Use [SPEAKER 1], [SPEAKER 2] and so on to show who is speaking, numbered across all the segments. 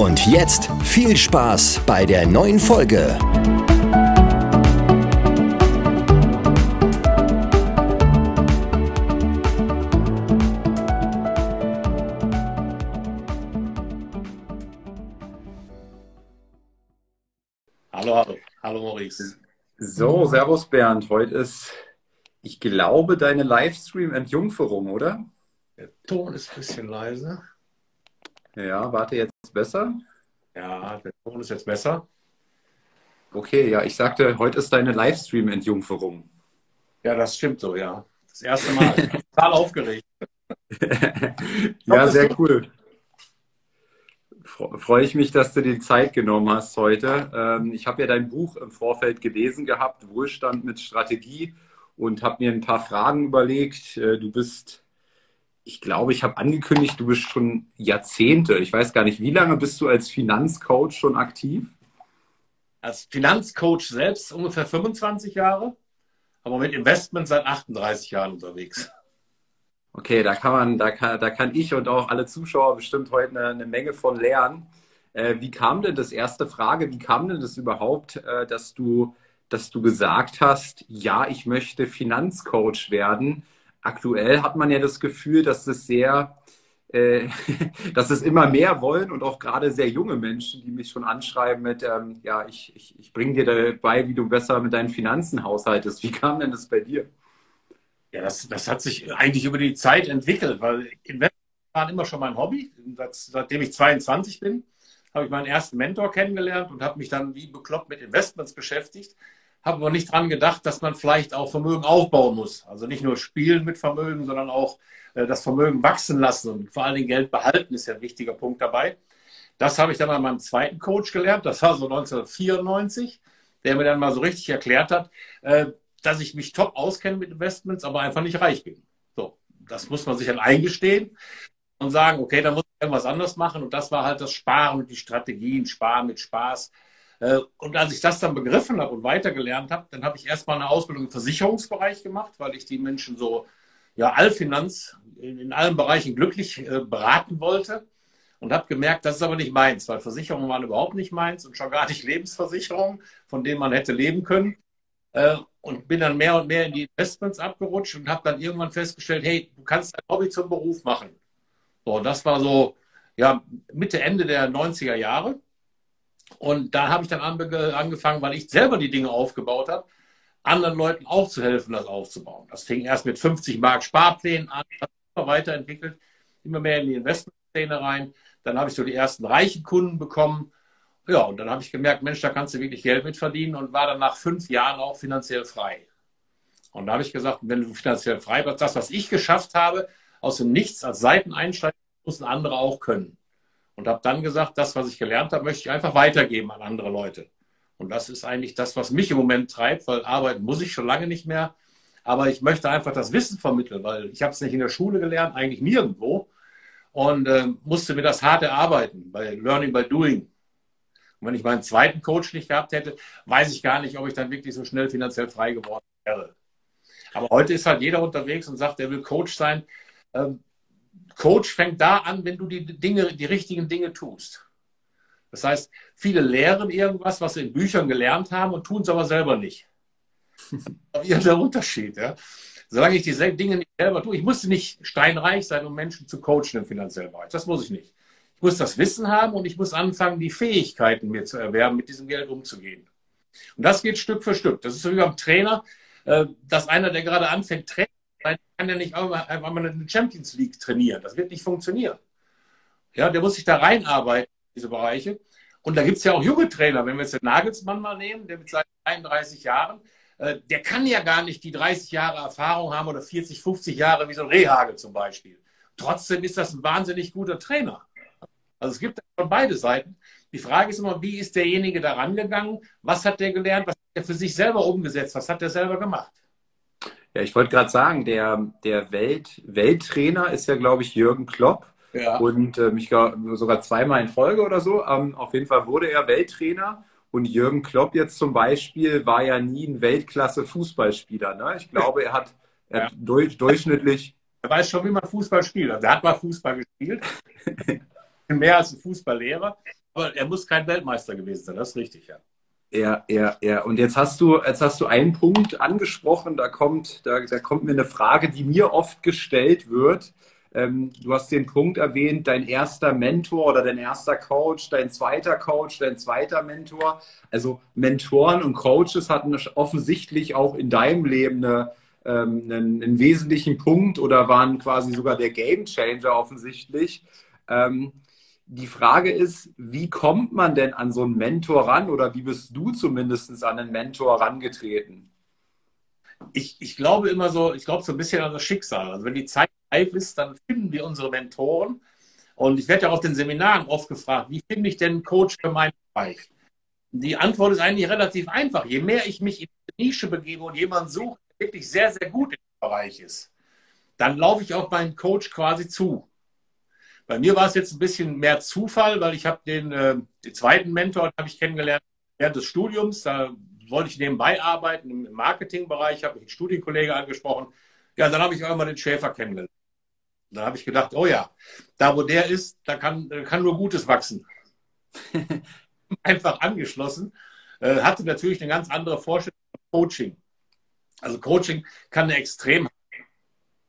[SPEAKER 1] Und jetzt viel Spaß bei der neuen Folge.
[SPEAKER 2] Hallo, hallo. Hallo Maurice.
[SPEAKER 3] So, Servus Bernd. Heute ist, ich glaube, deine Livestream-Entjungferung, oder?
[SPEAKER 2] Der Ton ist ein bisschen leise.
[SPEAKER 3] Ja, warte, jetzt besser?
[SPEAKER 2] Ja, der Ton ist jetzt besser.
[SPEAKER 3] Okay, ja, ich sagte, heute ist deine Livestream-Entjungferung.
[SPEAKER 2] Ja, das stimmt so, ja. Das erste Mal. Total aufgeregt.
[SPEAKER 3] ja, sehr cool. Freue ich mich, dass du die Zeit genommen hast heute. Ähm, ich habe ja dein Buch im Vorfeld gelesen gehabt, Wohlstand mit Strategie, und habe mir ein paar Fragen überlegt. Äh, du bist ich glaube, ich habe angekündigt, du bist schon Jahrzehnte, ich weiß gar nicht, wie lange bist du als Finanzcoach schon aktiv?
[SPEAKER 2] Als Finanzcoach selbst ungefähr 25 Jahre, aber mit Investment seit 38 Jahren unterwegs.
[SPEAKER 3] Okay, da kann man, da kann, da kann ich und auch alle Zuschauer bestimmt heute eine, eine Menge von lernen. Äh, wie kam denn das erste Frage? Wie kam denn das überhaupt, äh, dass du, dass du gesagt hast, ja, ich möchte Finanzcoach werden? Aktuell hat man ja das Gefühl, dass es sehr, äh, dass es immer mehr wollen und auch gerade sehr junge Menschen, die mich schon anschreiben mit, ähm, ja, ich, ich, ich bringe dir dabei, wie du besser mit deinen Finanzen haushaltest. Wie kam denn das bei dir?
[SPEAKER 2] Ja, das, das hat sich eigentlich über die Zeit entwickelt, weil Investment waren immer schon mein Hobby. Seitdem ich 22 bin, habe ich meinen ersten Mentor kennengelernt und habe mich dann wie bekloppt mit Investments beschäftigt habe aber nicht dran gedacht, dass man vielleicht auch Vermögen aufbauen muss. Also nicht nur spielen mit Vermögen, sondern auch äh, das Vermögen wachsen lassen und vor allen Dingen Geld behalten ist ja ein wichtiger Punkt dabei. Das habe ich dann an meinem zweiten Coach gelernt. Das war so 1994, der mir dann mal so richtig erklärt hat, äh, dass ich mich top auskenne mit Investments, aber einfach nicht reich bin. So, das muss man sich dann eingestehen und sagen, okay, dann muss ich irgendwas anderes machen. Und das war halt das Sparen und die Strategien, Sparen mit Spaß und als ich das dann begriffen habe und weitergelernt habe, dann habe ich erstmal eine Ausbildung im Versicherungsbereich gemacht, weil ich die Menschen so, ja, Allfinanz in, in allen Bereichen glücklich äh, beraten wollte. Und habe gemerkt, das ist aber nicht meins, weil Versicherungen waren überhaupt nicht meins und schon gar nicht Lebensversicherungen, von denen man hätte leben können. Äh, und bin dann mehr und mehr in die Investments abgerutscht und habe dann irgendwann festgestellt, hey, du kannst dein Hobby zum Beruf machen. So, das war so ja, Mitte, Ende der 90er Jahre. Und da habe ich dann angefangen, weil ich selber die Dinge aufgebaut habe, anderen Leuten auch zu helfen, das aufzubauen. Das fing erst mit 50 Mark Sparplänen an, immer weiterentwickelt, immer mehr in die Investmentszene rein. Dann habe ich so die ersten reichen Kunden bekommen. Ja, und dann habe ich gemerkt, Mensch, da kannst du wirklich Geld mit verdienen und war dann nach fünf Jahren auch finanziell frei. Und da habe ich gesagt, wenn du finanziell frei bist, das, was ich geschafft habe, aus dem Nichts als Seiteneinsteiger, müssen andere auch können und habe dann gesagt, das, was ich gelernt habe, möchte ich einfach weitergeben an andere Leute. Und das ist eigentlich das, was mich im Moment treibt, weil arbeiten muss ich schon lange nicht mehr. Aber ich möchte einfach das Wissen vermitteln, weil ich habe es nicht in der Schule gelernt, eigentlich nirgendwo. Und äh, musste mir das hart erarbeiten, bei Learning by Doing. Und wenn ich meinen zweiten Coach nicht gehabt hätte, weiß ich gar nicht, ob ich dann wirklich so schnell finanziell frei geworden wäre. Aber heute ist halt jeder unterwegs und sagt, er will Coach sein. Ähm, Coach fängt da an, wenn du die Dinge, die richtigen Dinge tust. Das heißt, viele lehren irgendwas, was sie in Büchern gelernt haben und tun es aber selber nicht. Das ist der Unterschied. Ja? Solange ich die Dinge nicht selber tue, ich musste nicht steinreich sein, um Menschen zu coachen im finanziellen Bereich. Das muss ich nicht. Ich muss das Wissen haben und ich muss anfangen, die Fähigkeiten mir zu erwerben, mit diesem Geld umzugehen. Und das geht Stück für Stück. Das ist so wie beim Trainer, äh, dass einer, der gerade anfängt, Trainer kann ja nicht einfach mal eine Champions League trainieren. Das wird nicht funktionieren. Ja, der muss sich da reinarbeiten, diese Bereiche. Und da gibt es ja auch junge Trainer. Wenn wir jetzt den Nagelsmann mal nehmen, der mit seinen 31 Jahren, äh, der kann ja gar nicht die 30 Jahre Erfahrung haben oder 40, 50 Jahre wie so ein Rehagel zum Beispiel. Trotzdem ist das ein wahnsinnig guter Trainer. Also es gibt von beide Seiten. Die Frage ist immer, wie ist derjenige da rangegangen? Was hat der gelernt? Was hat er für sich selber umgesetzt? Was hat er selber gemacht?
[SPEAKER 3] Ja, ich wollte gerade sagen, der, der Welt, Welttrainer ist ja, glaube ich, Jürgen Klopp. Ja. Und ähm, ich glaube sogar zweimal in Folge oder so. Ähm, auf jeden Fall wurde er Welttrainer. Und Jürgen Klopp jetzt zum Beispiel war ja nie ein Weltklasse-Fußballspieler. Ne? Ich glaube, er hat, er ja. durch, durchschnittlich.
[SPEAKER 2] Er weiß schon, wie man Fußball spielt. Also er hat mal Fußball gespielt. Mehr als ein Fußballlehrer. Aber er muss kein Weltmeister gewesen sein. Das ist richtig, ja.
[SPEAKER 3] Ja, ja, ja. Und jetzt hast du, jetzt hast du einen Punkt angesprochen. Da kommt, da, da kommt mir eine Frage, die mir oft gestellt wird. Ähm, du hast den Punkt erwähnt, dein erster Mentor oder dein erster Coach, dein zweiter Coach, dein zweiter Mentor. Also Mentoren und Coaches hatten offensichtlich auch in deinem Leben eine, ähm, einen, einen, wesentlichen Punkt oder waren quasi sogar der Game Changer offensichtlich. Ähm, die Frage ist, wie kommt man denn an so einen Mentor ran oder wie bist du zumindest an einen Mentor rangetreten?
[SPEAKER 2] Ich, ich glaube immer so, ich glaube so ein bisschen an das Schicksal. Also wenn die Zeit reif ist, dann finden wir unsere Mentoren. Und ich werde ja auf den Seminaren oft gefragt, wie finde ich denn einen Coach für meinen Bereich? Die Antwort ist eigentlich relativ einfach. Je mehr ich mich in die Nische begebe und jemanden suche, der wirklich sehr, sehr gut im Bereich ist, dann laufe ich auf meinen Coach quasi zu. Bei mir war es jetzt ein bisschen mehr Zufall, weil ich habe den, äh, den zweiten Mentor habe ich kennengelernt während des Studiums. Da wollte ich nebenbei arbeiten im Marketingbereich, habe ich einen Studienkollege angesprochen. Ja, dann habe ich irgendwann den Schäfer kennengelernt. Dann habe ich gedacht, oh ja, da wo der ist, da kann, kann nur Gutes wachsen. Einfach angeschlossen. Äh, hatte natürlich eine ganz andere Vorstellung von Coaching. Also Coaching kann eine extrem,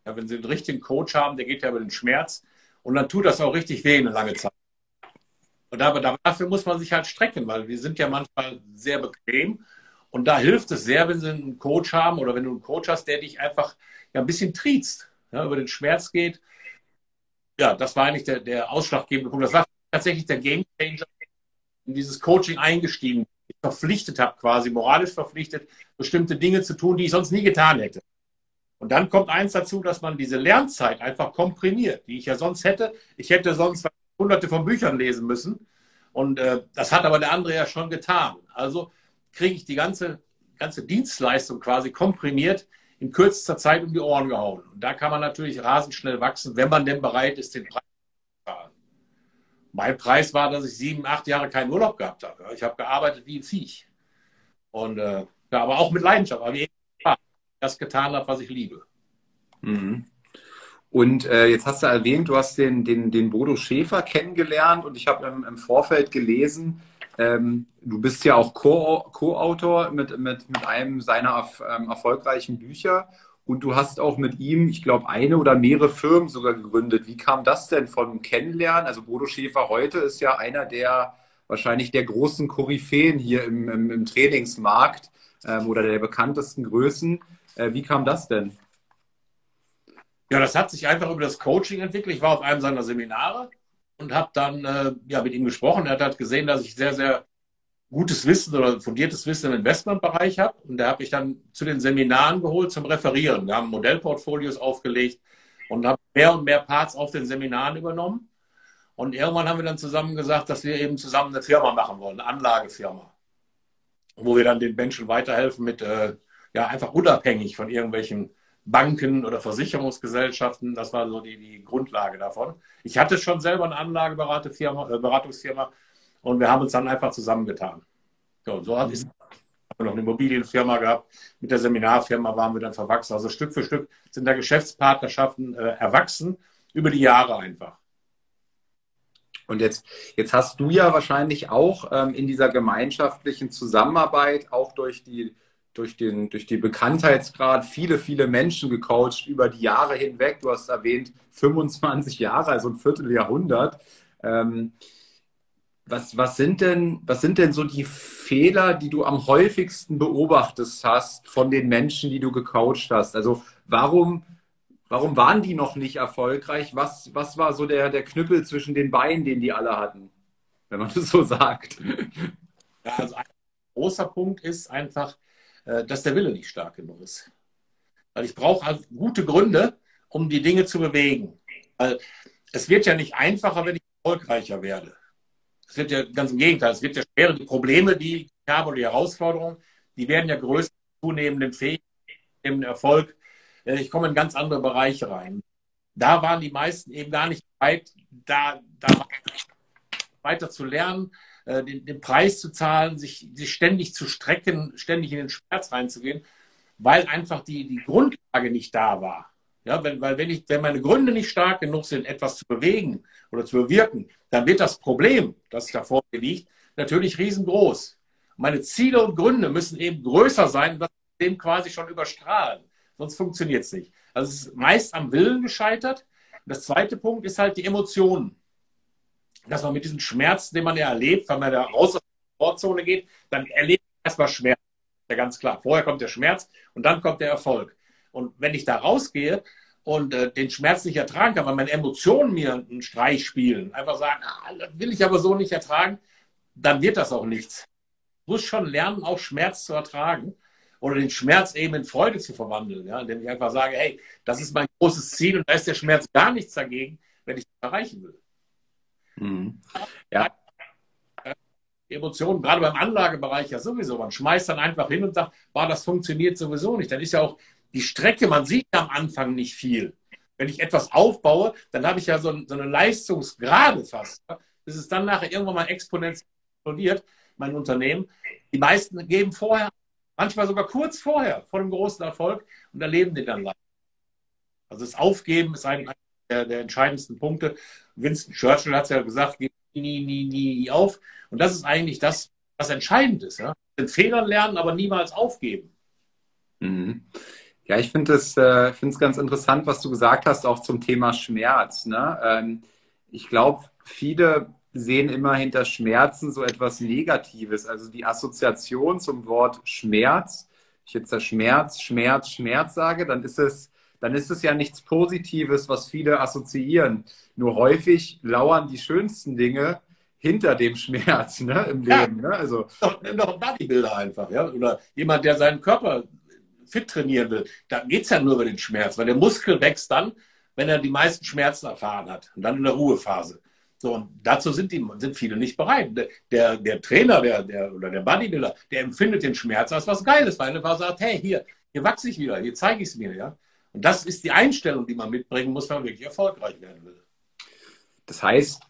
[SPEAKER 2] ja, wenn Sie einen richtigen Coach haben, der geht ja über den Schmerz und dann tut das auch richtig weh eine lange Zeit. Und aber dafür muss man sich halt strecken, weil wir sind ja manchmal sehr bequem. Und da hilft es sehr, wenn Sie einen Coach haben oder wenn du einen Coach hast, der dich einfach ja, ein bisschen triezt, ja, über den Schmerz geht ja, das war eigentlich der, der ausschlaggebende Punkt. Das war tatsächlich der Game Changer in dieses Coaching eingestiegen. Ich verpflichtet habe, quasi moralisch verpflichtet, bestimmte Dinge zu tun, die ich sonst nie getan hätte. Und dann kommt eins dazu, dass man diese Lernzeit einfach komprimiert, die ich ja sonst hätte. Ich hätte sonst hunderte von Büchern lesen müssen. Und äh, das hat aber der andere ja schon getan. Also kriege ich die ganze, ganze Dienstleistung quasi komprimiert in kürzester Zeit um die Ohren gehauen. Und da kann man natürlich rasend schnell wachsen, wenn man denn bereit ist, den Preis zu zahlen. Mein Preis war, dass ich sieben, acht Jahre keinen Urlaub gehabt habe. Ich habe gearbeitet wie ein Viech. Und äh, ja, aber auch mit Leidenschaft, aber ich das getan habe, was ich liebe.
[SPEAKER 3] Mhm. Und äh, jetzt hast du erwähnt, du hast den, den, den Bodo Schäfer kennengelernt und ich habe im, im Vorfeld gelesen, ähm, du bist ja auch Co-Autor mit, mit, mit einem seiner ähm, erfolgreichen Bücher und du hast auch mit ihm, ich glaube, eine oder mehrere Firmen sogar gegründet. Wie kam das denn vom Kennenlernen? Also Bodo Schäfer heute ist ja einer der wahrscheinlich der großen Koryphäen hier im, im, im Trainingsmarkt ähm, oder der bekanntesten Größen. Äh, wie kam das denn?
[SPEAKER 2] Ja, das hat sich einfach über das Coaching entwickelt. Ich war auf einem seiner Seminare und habe dann äh, ja, mit ihm gesprochen. Er hat halt gesehen, dass ich sehr, sehr gutes Wissen oder fundiertes Wissen im Investmentbereich habe. Und da habe ich dann zu den Seminaren geholt zum Referieren. Wir haben Modellportfolios aufgelegt und haben mehr und mehr Parts auf den Seminaren übernommen. Und irgendwann haben wir dann zusammen gesagt, dass wir eben zusammen eine Firma machen wollen, eine Anlagefirma. Wo wir dann den Menschen weiterhelfen mit, äh, ja, einfach unabhängig von irgendwelchen Banken oder Versicherungsgesellschaften. Das war so die, die Grundlage davon. Ich hatte schon selber eine Anlageberatungsfirma äh, und wir haben uns dann einfach zusammengetan. So, so hat es noch eine Immobilienfirma gehabt. Mit der Seminarfirma waren wir dann verwachsen. Also Stück für Stück sind da Geschäftspartnerschaften äh, erwachsen über die Jahre einfach.
[SPEAKER 3] Und jetzt, jetzt hast du ja wahrscheinlich auch ähm, in dieser gemeinschaftlichen Zusammenarbeit, auch durch die durch, den, durch die Bekanntheitsgrad viele, viele Menschen gecoacht über die Jahre hinweg. Du hast erwähnt, 25 Jahre, also ein Vierteljahrhundert. Ähm, was, was, sind denn, was sind denn so die Fehler, die du am häufigsten beobachtet hast von den Menschen, die du gecoacht hast? Also warum, warum waren die noch nicht erfolgreich? Was, was war so der, der Knüppel zwischen den Beinen, den die alle hatten, wenn man das so sagt?
[SPEAKER 2] Ja, also ein großer Punkt ist einfach, dass der Wille nicht stark genug ist. Weil ich brauche halt gute Gründe, um die Dinge zu bewegen. Weil es wird ja nicht einfacher, wenn ich erfolgreicher werde. Es wird ja ganz im Gegenteil, es wird ja schwerer. Die Probleme, die ich habe oder die Herausforderungen, die werden ja größer, zunehmenden Fähigkeiten, zunehmenden Erfolg. Äh, ich komme in ganz andere Bereiche rein. Da waren die meisten eben gar nicht bereit, da, da weiter zu lernen, äh, den, den Preis zu zahlen, sich, sich ständig zu strecken, ständig in den Schmerz reinzugehen, weil einfach die, die Grundlage nicht da war. Ja, wenn, weil wenn, ich, wenn meine Gründe nicht stark genug sind, etwas zu bewegen oder zu bewirken, dann wird das Problem, das davor mir liegt, natürlich riesengroß. Meine Ziele und Gründe müssen eben größer sein, das dem quasi schon überstrahlen. Sonst funktioniert es nicht. Also es ist meist am Willen gescheitert. Das zweite Punkt ist halt die Emotionen dass man mit diesem Schmerz, den man ja erlebt, wenn man da raus aus der Sportzone geht, dann erlebt man erstmal Schmerz. Ja, ganz klar. Vorher kommt der Schmerz und dann kommt der Erfolg. Und wenn ich da rausgehe und äh, den Schmerz nicht ertragen kann, weil meine Emotionen mir einen Streich spielen, einfach sagen, ah, das will ich aber so nicht ertragen, dann wird das auch nichts. Ich muss schon lernen, auch Schmerz zu ertragen oder den Schmerz eben in Freude zu verwandeln, ja, indem ich einfach sage, hey, das ist mein großes Ziel und da ist der Schmerz gar nichts dagegen, wenn ich das erreichen will. Mhm. Ja. Emotionen, gerade beim Anlagebereich ja sowieso. Man schmeißt dann einfach hin und sagt, boah, das funktioniert sowieso nicht. Dann ist ja auch die Strecke, man sieht am Anfang nicht viel. Wenn ich etwas aufbaue, dann habe ich ja so, so eine Leistungsgrade fast. Bis es dann nachher irgendwann mal exponentiell explodiert, mein Unternehmen. Die meisten geben vorher, manchmal sogar kurz vorher, vor dem großen Erfolg und erleben den dann leider. Also das Aufgeben ist ein der, der entscheidendsten Punkte. Winston Churchill hat es ja gesagt, nie, nie, nie, nie auf. Und das ist eigentlich das, was entscheidend ist. Ja? Den Fehlern lernen, aber niemals aufgeben.
[SPEAKER 3] Mhm. Ja, ich finde es äh, ganz interessant, was du gesagt hast, auch zum Thema Schmerz. Ne? Ähm, ich glaube, viele sehen immer hinter Schmerzen so etwas Negatives. Also die Assoziation zum Wort Schmerz. Ich jetzt der Schmerz, Schmerz, Schmerz sage, dann ist es dann ist es ja nichts Positives, was viele assoziieren. Nur häufig lauern die schönsten Dinge hinter dem Schmerz ne, im Leben. Ja. Ne? Also,
[SPEAKER 2] Nimm doch Bodybuilder einfach, ja. Oder jemand, der seinen Körper fit trainieren will. Da geht es ja nur über den Schmerz, weil der Muskel wächst dann, wenn er die meisten Schmerzen erfahren hat. Und dann in der Ruhephase. So, und dazu sind, die, sind viele nicht bereit. Der, der Trainer der, der, oder der Bodybuilder, der empfindet den Schmerz als was Geiles, weil er sagt, hey, hier, hier wachse ich wieder, hier zeige ich es mir. Ja? Und das ist die Einstellung, die man mitbringen muss, wenn man wirklich erfolgreich werden will.
[SPEAKER 3] Das heißt,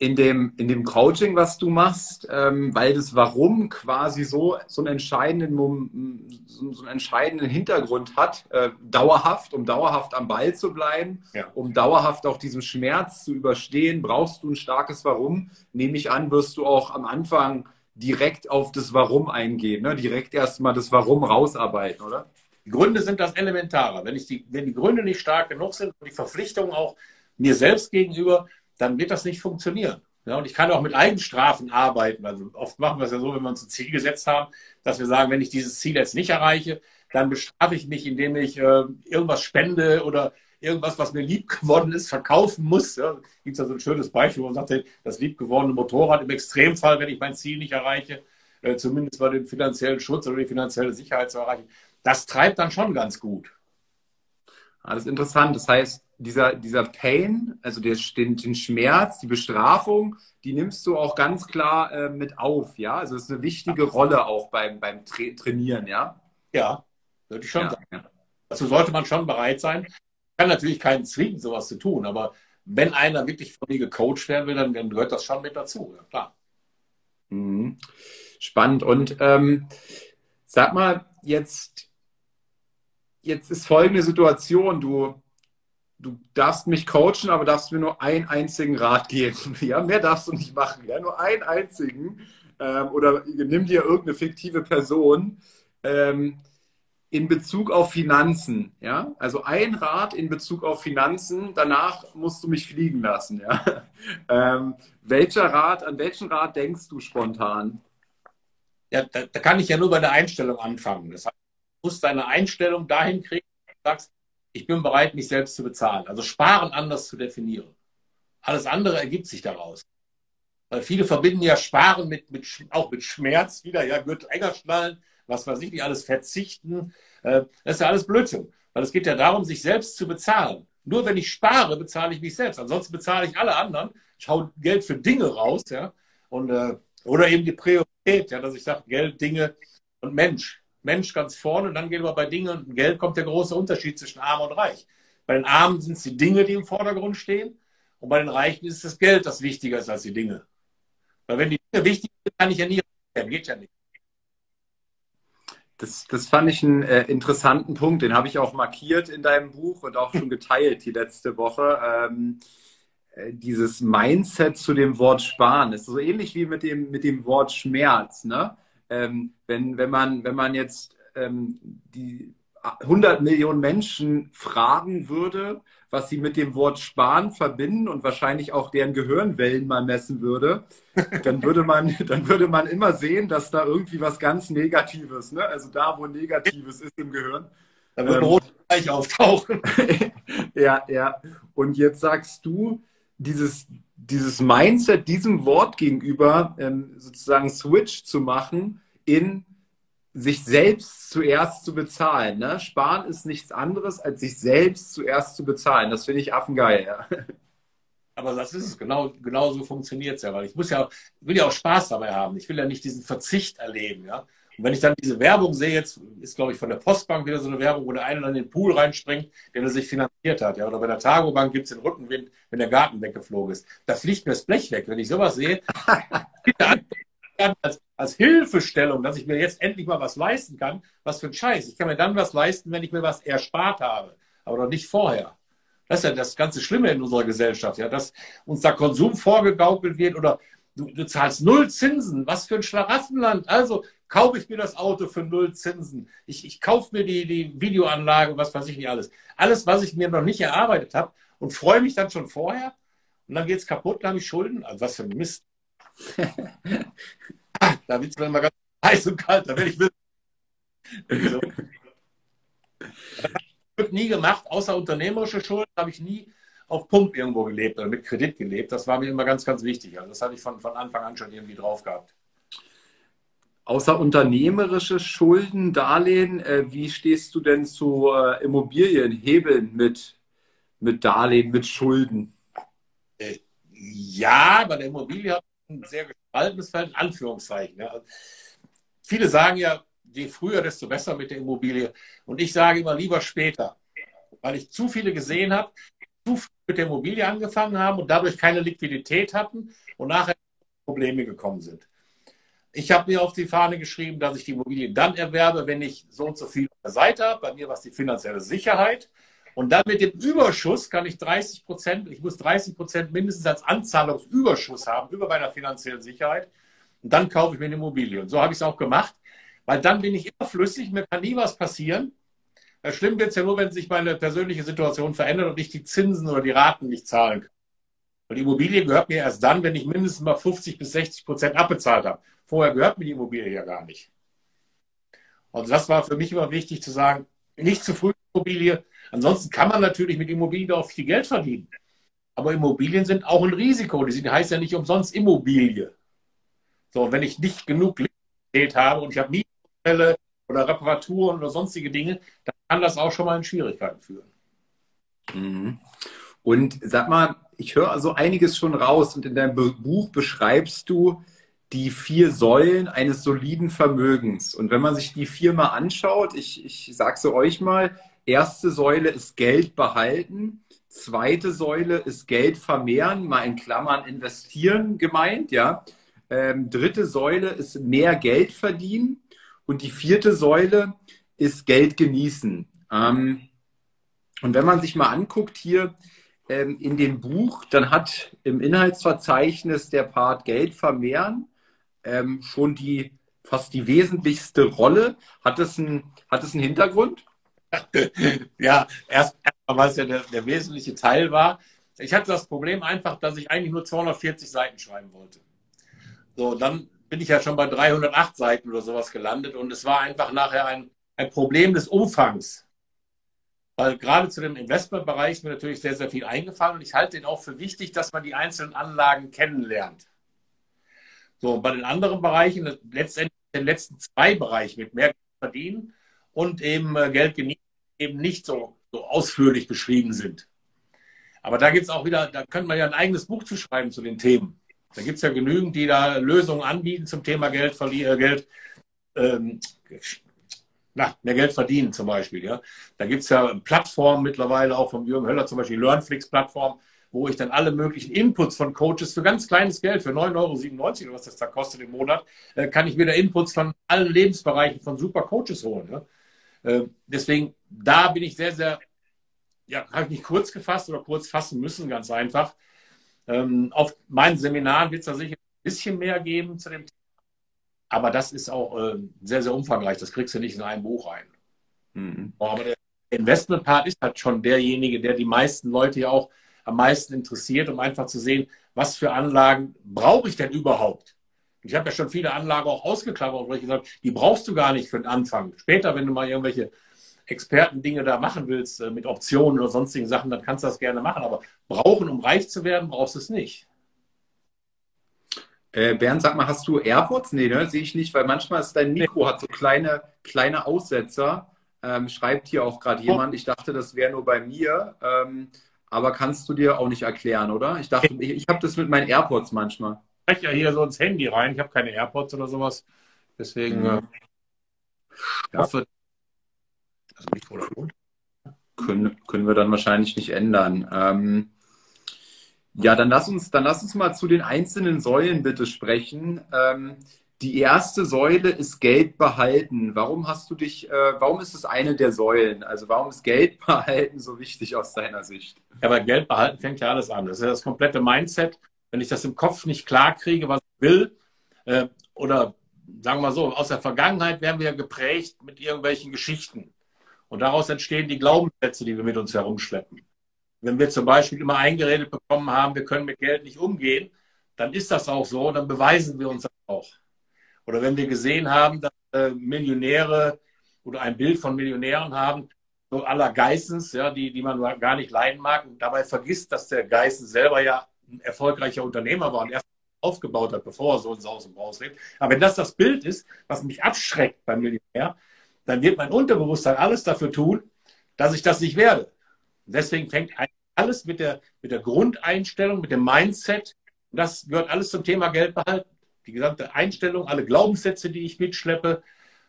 [SPEAKER 3] in dem, in dem Coaching, was du machst, ähm, weil das Warum quasi so, so, einen entscheidenden, so, so einen entscheidenden Hintergrund hat, äh, dauerhaft, um dauerhaft am Ball zu bleiben, ja. um dauerhaft auch diesen Schmerz zu überstehen, brauchst du ein starkes Warum. Nehme ich an, wirst du auch am Anfang direkt auf das Warum eingehen, ne? direkt erstmal das Warum rausarbeiten, oder?
[SPEAKER 2] Die Gründe sind das Elementare. Wenn, ich die, wenn die Gründe nicht stark genug sind und die Verpflichtungen auch mir selbst gegenüber, dann wird das nicht funktionieren. Ja, und ich kann auch mit Eigenstrafen arbeiten. Also oft machen wir es ja so, wenn wir uns ein Ziel gesetzt haben, dass wir sagen, wenn ich dieses Ziel jetzt nicht erreiche, dann bestrafe ich mich, indem ich äh, irgendwas spende oder irgendwas, was mir lieb geworden ist, verkaufen muss. Ja, gibt es ja so ein schönes Beispiel, wo man sagt, das lieb gewordene Motorrad im Extremfall, wenn ich mein Ziel nicht erreiche, äh, zumindest bei dem finanziellen Schutz oder die finanzielle Sicherheit zu erreichen, das treibt dann schon ganz gut.
[SPEAKER 3] Ah, das ist interessant. Das heißt, dieser, dieser Pain, also der, den, den Schmerz, die Bestrafung, die nimmst du auch ganz klar äh, mit auf, ja? Also das ist eine wichtige Rolle auch beim, beim Tra Trainieren, ja?
[SPEAKER 2] Ja, würde ich schon ja, sagen. Ja. Dazu sollte man schon bereit sein. Ich kann natürlich keinen zwingen, sowas zu tun, aber wenn einer wirklich von mir gecoacht werden will, dann, dann gehört das schon mit dazu, ja klar.
[SPEAKER 3] Mhm. Spannend. Und ähm, sag mal, jetzt jetzt ist folgende Situation, du, du darfst mich coachen, aber darfst mir nur einen einzigen Rat geben. Ja, mehr darfst du nicht machen, ja, nur einen einzigen. Ähm, oder nimm dir irgendeine fiktive Person ähm, in Bezug auf Finanzen. Ja, also ein Rat in Bezug auf Finanzen. Danach musst du mich fliegen lassen. Ja, ähm, welcher Rat? An welchen Rat denkst du spontan?
[SPEAKER 2] Ja, da, da kann ich ja nur bei der Einstellung anfangen. Das heißt, musst deine Einstellung dahin kriegen, dass du sagst, ich bin bereit, mich selbst zu bezahlen. Also sparen anders zu definieren. Alles andere ergibt sich daraus. Weil viele verbinden ja Sparen mit, mit auch mit Schmerz wieder, ja, Gürtel enger schnallen, was weiß ich nicht, alles verzichten. Äh, das ist ja alles Blödsinn. Weil es geht ja darum, sich selbst zu bezahlen. Nur wenn ich spare, bezahle ich mich selbst. Ansonsten bezahle ich alle anderen. Ich hau Geld für Dinge raus, ja. Und, äh, oder eben die Priorität, ja, dass ich sage, Geld, Dinge und Mensch. Mensch ganz vorne und dann gehen wir bei Dingen und Geld kommt der große Unterschied zwischen Arm und Reich. Bei den Armen sind es die Dinge, die im Vordergrund stehen und bei den Reichen ist das Geld, das wichtiger ist als die Dinge. Weil wenn die Dinge wichtig sind, kann ich ja nie geht ja nicht.
[SPEAKER 3] Das, das fand ich einen äh, interessanten Punkt. Den habe ich auch markiert in deinem Buch und auch schon geteilt die letzte Woche. Ähm, äh, dieses Mindset zu dem Wort Sparen ist so ähnlich wie mit dem, mit dem Wort Schmerz. Ne? Ähm, wenn, wenn, man, wenn man jetzt ähm, die 100 Millionen Menschen fragen würde, was sie mit dem Wort Sparen verbinden und wahrscheinlich auch deren Gehirnwellen mal messen würde, dann würde man, dann würde man immer sehen, dass da irgendwie was ganz Negatives, ne? also da, wo Negatives ist im Gehirn.
[SPEAKER 2] Da wird ähm, rot gleich auftauchen.
[SPEAKER 3] ja, ja. Und jetzt sagst du, dieses, dieses Mindset diesem Wort gegenüber ähm, sozusagen Switch zu machen in sich selbst zuerst zu bezahlen. Ne? Sparen ist nichts anderes, als sich selbst zuerst zu bezahlen. Das finde ich affengeil. Ja.
[SPEAKER 2] Aber das ist es, genau, genau so funktioniert es ja, weil ich muss ja, will ja auch Spaß dabei haben. Ich will ja nicht diesen Verzicht erleben, ja. Und wenn ich dann diese Werbung sehe, jetzt ist, glaube ich, von der Postbank wieder so eine Werbung, wo der eine dann in den Pool reinspringt, der er sich finanziert hat. Ja? Oder bei der Tagobank gibt es den Rückenwind, wenn der Garten weggeflogen ist. Da fliegt mir das Blech weg. Wenn ich sowas sehe, als, als Hilfestellung, dass ich mir jetzt endlich mal was leisten kann, was für ein Scheiß. Ich kann mir dann was leisten, wenn ich mir was erspart habe, aber doch nicht vorher. Das ist ja das ganze Schlimme in unserer Gesellschaft, ja, dass uns da Konsum vorgegaukelt wird oder du, du zahlst null Zinsen. Was für ein Schlaraffenland. Also kaufe ich mir das Auto für null Zinsen. Ich, ich kaufe mir die, die Videoanlage, was weiß ich nicht alles. Alles, was ich mir noch nicht erarbeitet habe und freue mich dann schon vorher. Und dann geht es kaputt, dann habe ich Schulden. Also was für ein Mist. da wird es dann mal ganz heiß und kalt, da werde ich wissen. So. wird nie gemacht, außer unternehmerische Schulden habe ich nie auf Pump irgendwo gelebt oder mit Kredit gelebt. Das war mir immer ganz, ganz wichtig. Also das hatte ich von, von Anfang an schon irgendwie drauf gehabt.
[SPEAKER 3] Außer unternehmerische Schulden, Darlehen, äh, wie stehst du denn zu äh, Immobilien, Hebeln mit, mit Darlehen, mit Schulden?
[SPEAKER 2] Äh, ja, bei der Immobilie habe ein sehr gespaltenes Feld, in Anführungszeichen. Ja. Viele sagen ja, je früher, desto besser mit der Immobilie. Und ich sage immer lieber später, weil ich zu viele gesehen habe, zu früh mit der Immobilie angefangen haben und dadurch keine Liquidität hatten und nachher Probleme gekommen sind. Ich habe mir auf die Fahne geschrieben, dass ich die Immobilie dann erwerbe, wenn ich so und so viel auf der Seite habe. Bei mir war es die finanzielle Sicherheit. Und dann mit dem Überschuss kann ich 30 Prozent, ich muss 30 Prozent mindestens als Anzahlungsüberschuss haben über meiner finanziellen Sicherheit. Und dann kaufe ich mir eine Immobilie. Und so habe ich es auch gemacht, weil dann bin ich immer flüssig, mir kann nie was passieren. Schlimm wird es ja nur, wenn sich meine persönliche Situation verändert und ich die Zinsen oder die Raten nicht zahlen kann. Und die Immobilie gehört mir erst dann, wenn ich mindestens mal 50 bis 60 Prozent abbezahlt habe. Vorher gehört mir die Immobilie ja gar nicht. Also das war für mich immer wichtig zu sagen, nicht zu früh Immobilie, Ansonsten kann man natürlich mit Immobilien auch viel Geld verdienen. Aber Immobilien sind auch ein Risiko. Die heißt ja nicht umsonst Immobilie. So, wenn ich nicht genug Liquidität habe und ich habe Mietfälle oder Reparaturen oder sonstige Dinge, dann kann das auch schon mal in Schwierigkeiten führen.
[SPEAKER 3] Mhm. Und sag mal, ich höre also einiges schon raus und in deinem Buch beschreibst du die vier Säulen eines soliden Vermögens. Und wenn man sich die vier mal anschaut, ich, ich sage sie euch mal, Erste Säule ist Geld behalten. Zweite Säule ist Geld vermehren, mal in Klammern investieren gemeint, ja. Ähm, dritte Säule ist mehr Geld verdienen. Und die vierte Säule ist Geld genießen. Ähm, und wenn man sich mal anguckt hier ähm, in dem Buch, dann hat im Inhaltsverzeichnis der Part Geld vermehren ähm, schon die fast die wesentlichste Rolle. Hat es einen, hat es einen Hintergrund?
[SPEAKER 2] ja, erst weil es ja der, der wesentliche Teil war. Ich hatte das Problem einfach, dass ich eigentlich nur 240 Seiten schreiben wollte. So, dann bin ich ja schon bei 308 Seiten oder sowas gelandet und es war einfach nachher ein, ein Problem des Umfangs. Weil gerade zu dem Investmentbereich ist mir natürlich sehr, sehr viel eingefallen und ich halte den auch für wichtig, dass man die einzelnen Anlagen kennenlernt. So, bei den anderen Bereichen, letztendlich den letzten zwei Bereichen mit mehr verdienen, und eben äh, Geld genießen eben nicht so, so ausführlich beschrieben sind. Aber da gibt es auch wieder, da könnte man ja ein eigenes Buch zu schreiben zu den Themen. Da gibt es ja genügend, die da Lösungen anbieten zum Thema Geld, äh, Geld ähm, na, mehr Geld verdienen zum Beispiel. Ja. Da gibt es ja Plattformen mittlerweile, auch vom Jürgen Höller zum Beispiel, LearnFlix-Plattform, wo ich dann alle möglichen Inputs von Coaches für ganz kleines Geld, für 9,97 Euro oder was das da kostet im Monat, äh, kann ich mir da Inputs von allen Lebensbereichen von super Coaches holen. Ja. Äh, deswegen, da bin ich sehr, sehr, ja, habe ich mich kurz gefasst oder kurz fassen müssen, ganz einfach. Ähm, auf meinen Seminaren wird es da sicher ein bisschen mehr geben zu dem Thema. Aber das ist auch äh, sehr, sehr umfangreich. Das kriegst du nicht in ein Buch rein. Mhm. Aber der Investment-Part ist halt schon derjenige, der die meisten Leute ja auch am meisten interessiert, um einfach zu sehen, was für Anlagen brauche ich denn überhaupt? Ich habe ja schon viele Anlagen auch ausgeklammert, wo ich gesagt die brauchst du gar nicht für den Anfang. Später, wenn du mal irgendwelche Expertendinge da machen willst, äh, mit Optionen oder sonstigen Sachen, dann kannst du das gerne machen. Aber brauchen, um reich zu werden, brauchst du es nicht.
[SPEAKER 3] Äh, Bernd, sag mal, hast du AirPods? Nee, ne? Sehe ich nicht, weil manchmal ist dein Mikro hat so kleine, kleine Aussetzer. Ähm, schreibt hier auch gerade jemand. Ich dachte, das wäre nur bei mir. Ähm, aber kannst du dir auch nicht erklären, oder? Ich dachte, ich, ich habe das mit meinen AirPods manchmal.
[SPEAKER 2] Ich spreche ja hier so ins Handy rein. Ich habe keine AirPods oder sowas. Deswegen mhm.
[SPEAKER 3] äh, hoffe, das Mikrofon. Können, können wir dann wahrscheinlich nicht ändern. Ähm, ja, dann lass uns, dann lass uns mal zu den einzelnen Säulen bitte sprechen. Ähm, die erste Säule ist Geld behalten. Warum hast du dich, äh, warum ist es eine der Säulen? Also warum ist Geld behalten so wichtig aus deiner Sicht?
[SPEAKER 2] Ja, aber Geld behalten fängt ja alles an. Das ist ja das komplette Mindset. Wenn ich das im Kopf nicht klar kriege, was ich will, äh, oder sagen wir mal so, aus der Vergangenheit werden wir geprägt mit irgendwelchen Geschichten. Und daraus entstehen die Glaubenssätze, die wir mit uns herumschleppen. Wenn wir zum Beispiel immer eingeredet bekommen haben, wir können mit Geld nicht umgehen, dann ist das auch so, dann beweisen wir uns das auch. Oder wenn wir gesehen haben, dass äh, Millionäre oder ein Bild von Millionären haben, so aller Geissens, ja, die, die man gar nicht leiden mag und dabei vergisst, dass der Geissens selber ja ein erfolgreicher Unternehmer war und erst aufgebaut hat, bevor er so ins Haus und Braus lebt. Aber wenn das das Bild ist, was mich abschreckt beim Millionär, dann wird mein Unterbewusstsein alles dafür tun, dass ich das nicht werde. Und deswegen fängt alles mit der, mit der Grundeinstellung, mit dem Mindset. Das gehört alles zum Thema Geld behalten. Die gesamte Einstellung, alle Glaubenssätze, die ich mitschleppe,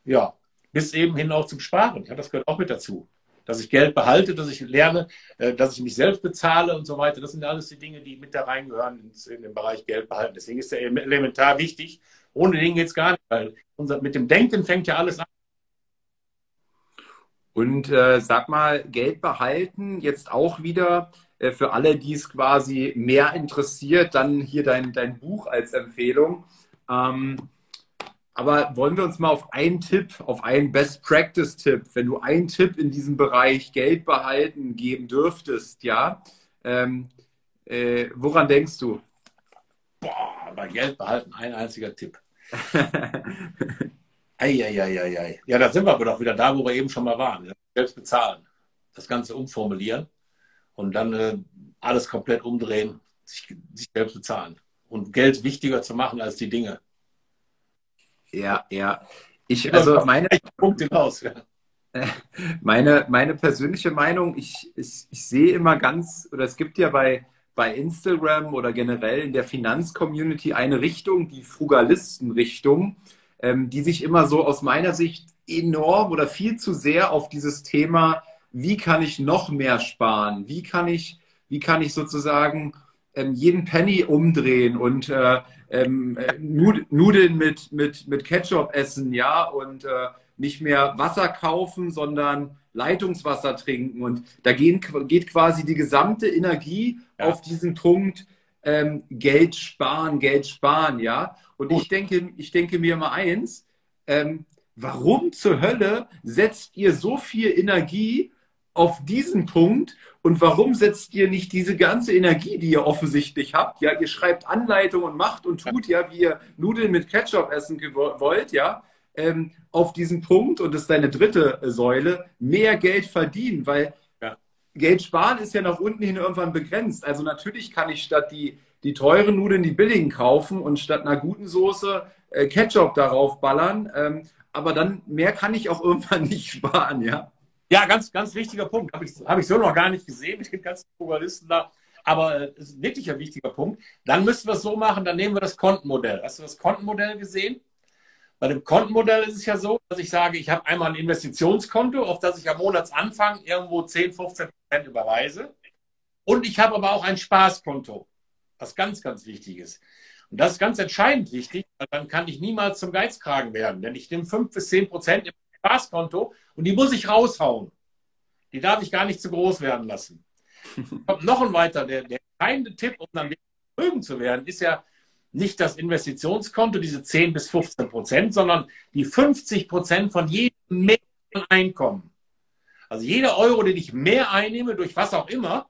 [SPEAKER 2] ja, bis eben hin auch zum Sparen. Ja, das gehört auch mit dazu. Dass ich Geld behalte, dass ich lerne, äh, dass ich mich selbst bezahle und so weiter. Das sind alles die Dinge, die mit da reingehören in den Bereich Geld behalten. Deswegen ist der elementar wichtig. Ohne den geht es gar nicht, weil unser, mit dem Denken fängt ja alles an.
[SPEAKER 3] Und äh, sag mal, Geld behalten, jetzt auch wieder äh, für alle, die es quasi mehr interessiert, dann hier dein, dein Buch als Empfehlung. Ähm, aber wollen wir uns mal auf einen Tipp, auf einen Best-Practice-Tipp, wenn du einen Tipp in diesem Bereich Geld behalten geben dürftest, ja, ähm, äh, woran denkst du?
[SPEAKER 2] Boah, bei Geld behalten ein einziger Tipp. Eieieiei. Ja, da sind wir aber doch wieder da, wo wir eben schon mal waren. Selbst bezahlen. Das Ganze umformulieren und dann äh, alles komplett umdrehen, sich, sich selbst bezahlen. Und Geld wichtiger zu machen als die Dinge.
[SPEAKER 3] Ja, ja. Ich, also meine,
[SPEAKER 2] Punkt hinaus, ja.
[SPEAKER 3] meine, meine persönliche Meinung, ich, ich, ich sehe immer ganz, oder es gibt ja bei, bei Instagram oder generell in der Finanzcommunity eine Richtung, die Frugalisten-Richtung ähm, die sich immer so aus meiner Sicht enorm oder viel zu sehr auf dieses Thema, wie kann ich noch mehr sparen? Wie kann ich, wie kann ich sozusagen jeden Penny umdrehen und äh, ähm, äh, Nudeln mit, mit, mit Ketchup essen, ja, und äh, nicht mehr Wasser kaufen, sondern Leitungswasser trinken. Und da gehen, geht quasi die gesamte Energie ja. auf diesen Punkt ähm, Geld sparen, Geld sparen, ja. Und ich denke, ich denke mir mal eins, ähm, warum zur Hölle setzt ihr so viel Energie auf diesen Punkt und warum setzt ihr nicht diese ganze Energie, die ihr offensichtlich habt, ja, ihr schreibt Anleitung und macht und tut, ja, wie ihr Nudeln mit Ketchup essen wollt, ja, ähm, auf diesen Punkt, und das ist deine dritte Säule, mehr Geld verdienen, weil ja. Geld sparen ist ja nach unten hin irgendwann begrenzt. Also natürlich kann ich statt die die teuren Nudeln die billigen kaufen und statt einer guten Soße äh, Ketchup darauf ballern. Ähm, aber dann mehr kann ich auch irgendwann nicht sparen, ja.
[SPEAKER 2] Ja, ganz, ganz wichtiger Punkt. Habe ich, hab ich so noch gar nicht gesehen mit den ganzen Pluralisten da. aber äh, ist wirklich ein wichtiger Punkt. Dann müssen wir es so machen, dann nehmen wir das Kontenmodell. Hast du das Kontenmodell gesehen? Bei dem Kontenmodell ist es ja so, dass ich sage, ich habe einmal ein Investitionskonto, auf das ich am Monatsanfang irgendwo 10, 15 Prozent überweise. Und ich habe aber auch ein Spaßkonto, was ganz, ganz wichtig ist. Und das ist ganz entscheidend wichtig, weil dann kann ich niemals zum Geizkragen werden. Denn ich nehme 5 bis 10 Prozent im Spaßkonto und die muss ich raushauen. Die darf ich gar nicht zu groß werden lassen. Kommt noch ein weiter, der, der entscheidende Tipp, um dann Vermögen zu werden, ist ja nicht das Investitionskonto, diese 10 bis 15 Prozent, sondern die 50 Prozent von jedem mehr Einkommen. Also jeder Euro, den ich mehr einnehme, durch was auch immer,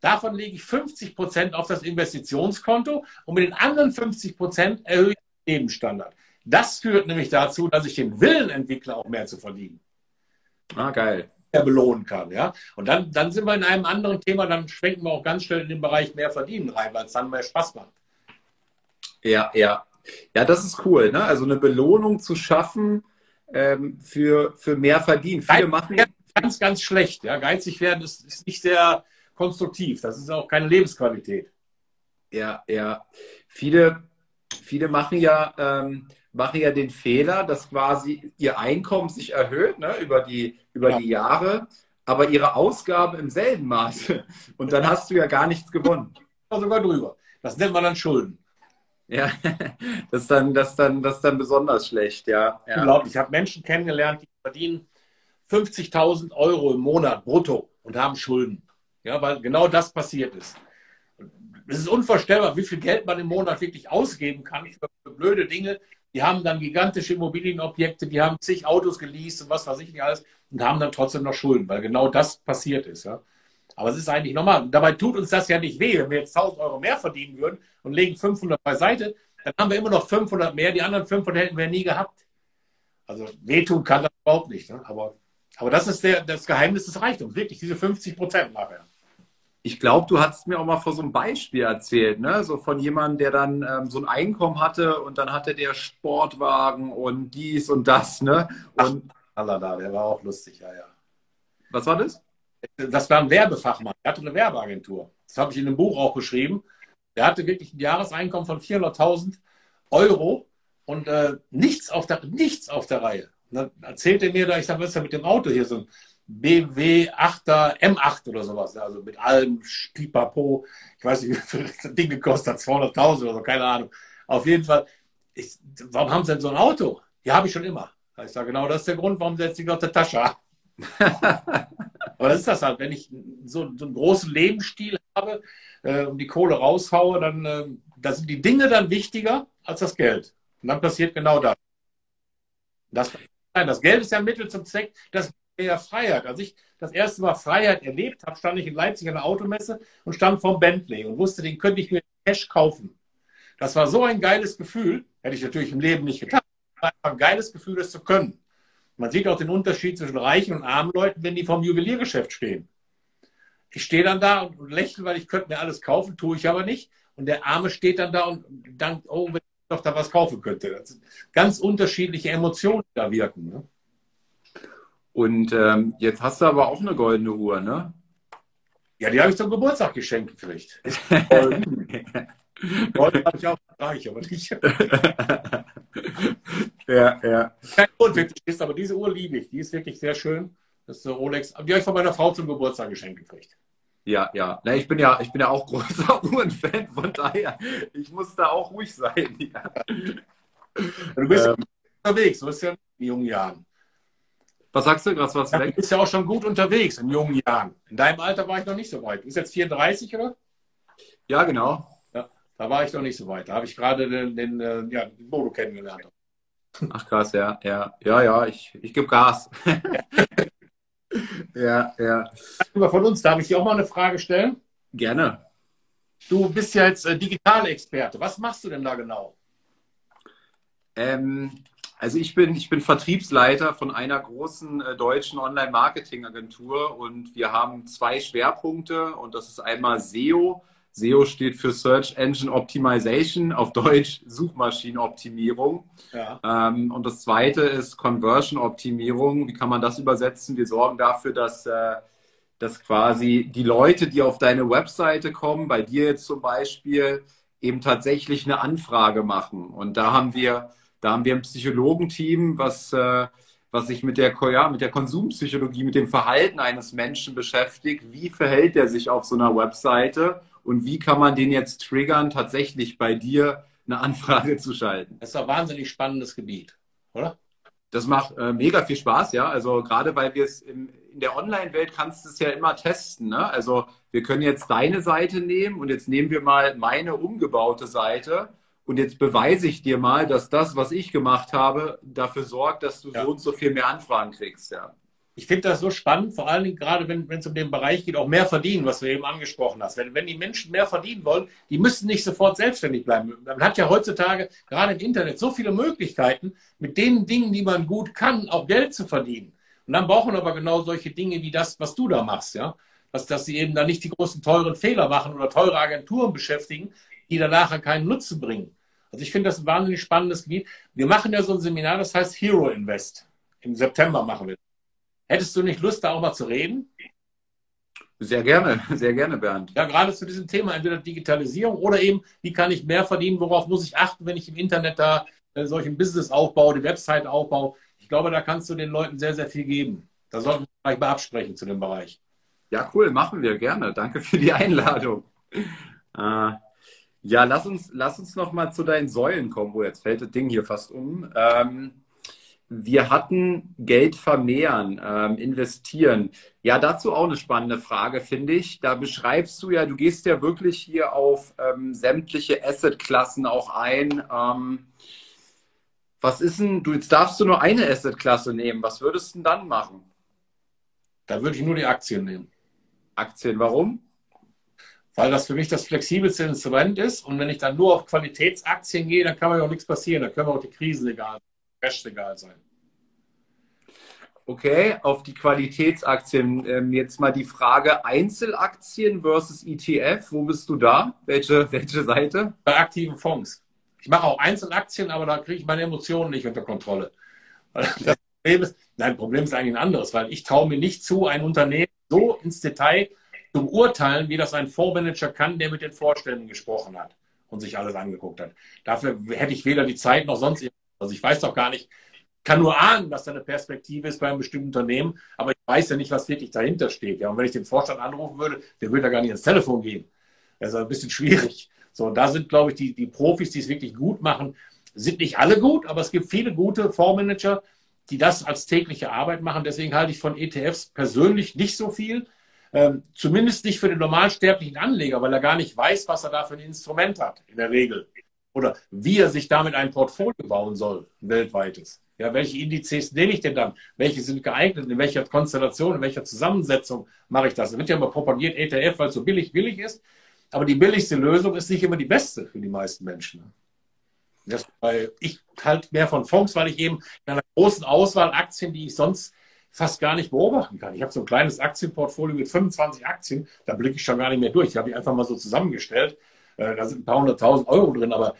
[SPEAKER 2] davon lege ich 50 Prozent auf das Investitionskonto und mit den anderen 50 Prozent erhöhe ich den Lebensstandard. Das führt nämlich dazu, dass ich den Willen entwickle, auch mehr zu verdienen.
[SPEAKER 3] Ah, geil
[SPEAKER 2] belohnen kann. Ja? Und dann, dann sind wir in einem anderen Thema, dann schwenken wir auch ganz schnell in den Bereich mehr verdienen rein, weil es dann mehr Spaß macht.
[SPEAKER 3] Ja, ja. Ja, das ist cool. Ne? Also eine Belohnung zu schaffen ähm, für, für mehr Verdienen.
[SPEAKER 2] Viele machen ganz, ganz schlecht. Ja? Geizig werden ist, ist nicht sehr konstruktiv. Das ist auch keine Lebensqualität.
[SPEAKER 3] Ja, ja. Viele, viele machen ja, ähm, machen ja den Fehler, dass quasi ihr Einkommen sich erhöht ne, über, die, über ja. die Jahre, aber ihre Ausgaben im selben Maße. Und dann hast du ja gar nichts gewonnen.
[SPEAKER 2] Sogar drüber. Das nennt man dann Schulden.
[SPEAKER 3] Ja, das ist dann, das dann, das dann besonders schlecht, ja. ja.
[SPEAKER 2] Unglaublich. Ich habe Menschen kennengelernt, die verdienen 50.000 Euro im Monat brutto und haben Schulden. Ja, weil genau das passiert ist. Es ist unvorstellbar, wie viel Geld man im Monat wirklich ausgeben kann für blöde Dinge, die haben dann gigantische Immobilienobjekte, die haben zig Autos geleast und was weiß ich nicht alles und haben dann trotzdem noch Schulden, weil genau das passiert ist. Ja. Aber es ist eigentlich normal. Dabei tut uns das ja nicht weh. Wenn wir jetzt 1000 Euro mehr verdienen würden und legen 500 beiseite, dann haben wir immer noch 500 mehr. Die anderen 500 hätten wir nie gehabt. Also wehtun kann das überhaupt nicht. Ne? Aber, aber das ist der, das Geheimnis des Reichtums. Wirklich, diese 50 Prozent nachher
[SPEAKER 3] ich glaube, du hast mir auch mal vor so einem Beispiel erzählt, ne? So von jemandem, der dann ähm, so ein Einkommen hatte und dann hatte der Sportwagen und dies und das, ne? Und
[SPEAKER 2] Ach, der war auch lustig, ja, ja.
[SPEAKER 3] Was war das?
[SPEAKER 2] Das war ein Werbefachmann. Er hatte eine Werbeagentur. Das habe ich in einem Buch auch beschrieben. Der hatte wirklich ein Jahreseinkommen von 400.000 Euro und äh, nichts, auf der, nichts auf der Reihe. Und dann erzählt er mir da, ich sage, was ist denn mit dem Auto hier? So ein BMW 8er M8 oder sowas, also mit allem Pipapo. Ich weiß nicht, wie viel das Ding gekostet hat, 200.000 oder so, keine Ahnung. Auf jeden Fall, ich, warum haben sie denn so ein Auto? Ja, habe ich schon immer. Ich sage, genau das ist der Grund, warum sie jetzt die der Tasche haben. Aber das ist das halt, wenn ich so, so einen großen Lebensstil habe äh, und die Kohle raushaue, dann äh, da sind die Dinge dann wichtiger als das Geld. Und dann passiert genau das. Das, nein, das Geld ist ja ein Mittel zum Zweck, das mehr Freiheit. Als ich das erste Mal Freiheit erlebt habe, stand ich in Leipzig an der Automesse und stand vor Bentley und wusste, den könnte ich mir Cash kaufen. Das war so ein geiles Gefühl, hätte ich natürlich im Leben nicht getan. war ein geiles Gefühl, das zu können. Man sieht auch den Unterschied zwischen reichen und armen Leuten, wenn die vom Juweliergeschäft stehen. Ich stehe dann da und lächle, weil ich könnte mir alles kaufen, tue ich aber nicht. Und der Arme steht dann da und denkt, oh, wenn ich doch da was kaufen könnte. Das sind ganz unterschiedliche Emotionen, die da wirken. Ne?
[SPEAKER 3] Und ähm, jetzt hast du aber auch eine goldene Uhr, ne?
[SPEAKER 2] Ja, die habe ich zum Geburtstag geschenkt gekriegt. Gold habe ich auch reich, aber nicht.
[SPEAKER 3] ja, ja.
[SPEAKER 2] Kein Grund wirklich ist, aber diese Uhr liebe ich. Die ist wirklich sehr schön. Das ist eine Rolex. Die habe ich von meiner Frau zum Geburtstag geschenkt gekriegt.
[SPEAKER 3] Ja, ja. Na, ich bin ja, ich bin ja auch großer Uhrenfan, von daher, ich muss da auch ruhig sein. Ja.
[SPEAKER 2] Du bist ähm, unterwegs, du bist ja in jungen Jahren.
[SPEAKER 3] Was sagst du? Gerade was
[SPEAKER 2] ja, Du bist ja auch schon gut unterwegs in jungen Jahren. In deinem Alter war ich noch nicht so weit. Du bist jetzt 34, oder?
[SPEAKER 3] Ja, genau.
[SPEAKER 2] Ja, da war ich noch nicht so weit. Da habe ich gerade den, den, äh, ja, den Bodo kennengelernt.
[SPEAKER 3] Ach krass, ja, ja, ja, ja, ich, ich gebe Gas. ja, ja.
[SPEAKER 2] Von uns, darf ich dir auch mal eine Frage stellen?
[SPEAKER 3] Gerne.
[SPEAKER 2] Du bist ja jetzt äh, digitale Experte. Was machst du denn da genau?
[SPEAKER 3] Ähm, also ich bin, ich bin Vertriebsleiter von einer großen äh, deutschen Online-Marketing-Agentur und wir haben zwei Schwerpunkte und das ist einmal SEO. SEO steht für Search Engine Optimization, auf Deutsch Suchmaschinenoptimierung. Ja. Ähm, und das zweite ist Conversion-Optimierung. Wie kann man das übersetzen? Wir sorgen dafür, dass, äh, dass quasi die Leute, die auf deine Webseite kommen, bei dir jetzt zum Beispiel, eben tatsächlich eine Anfrage machen. Und da haben wir, da haben wir ein Psychologenteam, was, äh, was sich mit der, ja, mit der Konsumpsychologie, mit dem Verhalten eines Menschen beschäftigt. Wie verhält er sich auf so einer Webseite und wie kann man den jetzt triggern, tatsächlich bei dir eine Anfrage zu schalten?
[SPEAKER 2] Das ist ein wahnsinnig spannendes Gebiet, oder?
[SPEAKER 3] Das macht äh, mega viel Spaß, ja. Also gerade weil wir es in der Online-Welt kannst du es ja immer testen. Ne? Also wir können jetzt deine Seite nehmen und jetzt nehmen wir mal meine umgebaute Seite und jetzt beweise ich dir mal, dass das, was ich gemacht habe, dafür sorgt, dass du ja. so und so viel mehr Anfragen kriegst. Ja.
[SPEAKER 2] Ich finde das so spannend, vor allen Dingen gerade, wenn es um den Bereich geht, auch mehr verdienen, was du eben angesprochen hast. Wenn, wenn die Menschen mehr verdienen wollen, die müssen nicht sofort selbstständig bleiben. Man hat ja heutzutage gerade im Internet so viele Möglichkeiten, mit den Dingen, die man gut kann, auch Geld zu verdienen. Und dann brauchen aber genau solche Dinge wie das, was du da machst, ja. Dass, dass sie eben da nicht die großen teuren Fehler machen oder teure Agenturen beschäftigen, die dann nachher keinen Nutzen bringen. Also ich finde das ein wahnsinnig spannendes Gebiet. Wir machen ja so ein Seminar, das heißt Hero Invest. Im September machen wir. Hättest du nicht Lust, da auch mal zu reden?
[SPEAKER 3] Sehr gerne, sehr gerne, Bernd.
[SPEAKER 2] Ja, gerade zu diesem Thema, entweder Digitalisierung oder eben, wie kann ich mehr verdienen, worauf muss ich achten, wenn ich im Internet da äh, solchen Business aufbaue, die Website aufbaue. Ich glaube, da kannst du den Leuten sehr, sehr viel geben. Da sollten wir gleich mal absprechen zu dem Bereich.
[SPEAKER 3] Ja, cool, machen wir gerne. Danke für die Einladung. Äh, ja, lass uns, lass uns noch mal zu deinen Säulen kommen. wo jetzt fällt das Ding hier fast um. Ähm, wir hatten Geld vermehren, ähm, investieren. Ja, dazu auch eine spannende Frage, finde ich. Da beschreibst du ja, du gehst ja wirklich hier auf ähm, sämtliche Assetklassen auch ein. Ähm, was ist denn, du, jetzt darfst du nur eine Assetklasse nehmen. Was würdest du denn dann machen?
[SPEAKER 2] Da würde ich nur die Aktien nehmen.
[SPEAKER 3] Aktien, warum?
[SPEAKER 2] Weil das für mich das flexibelste Instrument ist. Und wenn ich dann nur auf Qualitätsaktien gehe, dann kann mir auch nichts passieren. Da können auch die Krisen egal, Crash egal sein.
[SPEAKER 3] Okay, auf die Qualitätsaktien. Ähm, jetzt mal die Frage Einzelaktien versus ETF. Wo bist du da? Welche, welche Seite?
[SPEAKER 2] Bei aktiven Fonds. Ich mache auch Einzelaktien, aber da kriege ich meine Emotionen nicht unter Kontrolle. Das Problem ist, nein, Problem ist eigentlich ein anderes, weil ich traue mir nicht zu, ein Unternehmen so ins Detail zu beurteilen, wie das ein Fondsmanager kann, der mit den Vorständen gesprochen hat und sich alles angeguckt hat. Dafür hätte ich weder die Zeit noch sonst irgendwas. Also ich weiß doch gar nicht, kann nur ahnen, dass da eine Perspektive ist bei einem bestimmten Unternehmen, aber ich weiß ja nicht, was wirklich dahinter steht. Ja, und wenn ich den Vorstand anrufen würde, der würde da gar nicht ins Telefon gehen. Das ist ein bisschen schwierig. So, da sind, glaube ich, die, die Profis, die es wirklich gut machen, sind nicht alle gut, aber es gibt viele gute Fondsmanager, die das als tägliche Arbeit machen. Deswegen halte ich von ETFs persönlich nicht so viel. Ähm, zumindest nicht für den normalsterblichen Anleger, weil er gar nicht weiß, was er da für ein Instrument hat, in der Regel. Oder wie er sich damit ein Portfolio bauen soll, weltweites. Ja, welche Indizes nehme ich denn dann? Welche sind geeignet? In welcher Konstellation, in welcher Zusammensetzung mache ich das? Es wird ja immer propagiert, ETF, weil es so billig, billig ist. Aber die billigste Lösung ist nicht immer die beste für die meisten Menschen. Das, ich halte mehr von Fonds, weil ich eben in einer großen Auswahl Aktien, die ich sonst fast gar nicht beobachten kann. Ich habe so ein kleines Aktienportfolio mit 25 Aktien, da blicke ich schon gar nicht mehr durch. Die habe ich einfach mal so zusammengestellt. Äh, da sind ein paar hunderttausend Euro drin, aber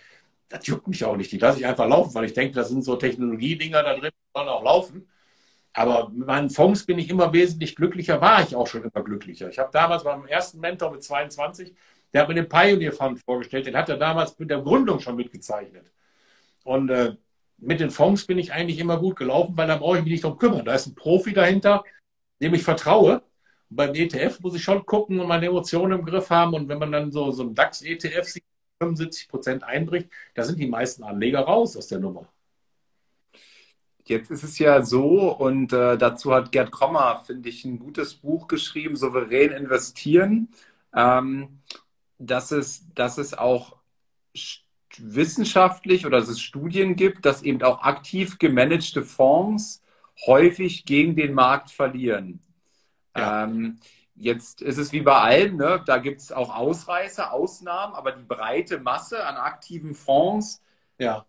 [SPEAKER 2] das juckt mich auch nicht. Die lasse ich einfach laufen, weil ich denke, da sind so Technologiedinger da drin, die sollen auch laufen. Aber mit meinen Fonds bin ich immer wesentlich glücklicher, war ich auch schon immer glücklicher. Ich habe damals meinem ersten Mentor mit 22, der hat mir den Pioneer Fund vorgestellt, den hat er damals mit der Gründung schon mitgezeichnet. Und äh, mit den Fonds bin ich eigentlich immer gut gelaufen, weil da brauche ich mich nicht drum kümmern. Da ist ein Profi dahinter, dem ich vertraue. Und beim ETF muss ich schon gucken und meine Emotionen im Griff haben. Und wenn man dann so, so ein DAX-ETF sieht, 75 Prozent einbricht, da sind die meisten Anleger raus aus der Nummer.
[SPEAKER 3] Jetzt ist es ja so, und äh, dazu hat Gerd Kommer, finde ich, ein gutes Buch geschrieben, Souverän investieren, ähm, dass, es, dass es auch wissenschaftlich oder dass es Studien gibt, dass eben auch aktiv gemanagte Fonds häufig gegen den Markt verlieren. Ja. Ähm, jetzt ist es wie bei allem, ne? da gibt es auch Ausreißer, Ausnahmen, aber die breite Masse an aktiven Fonds ja.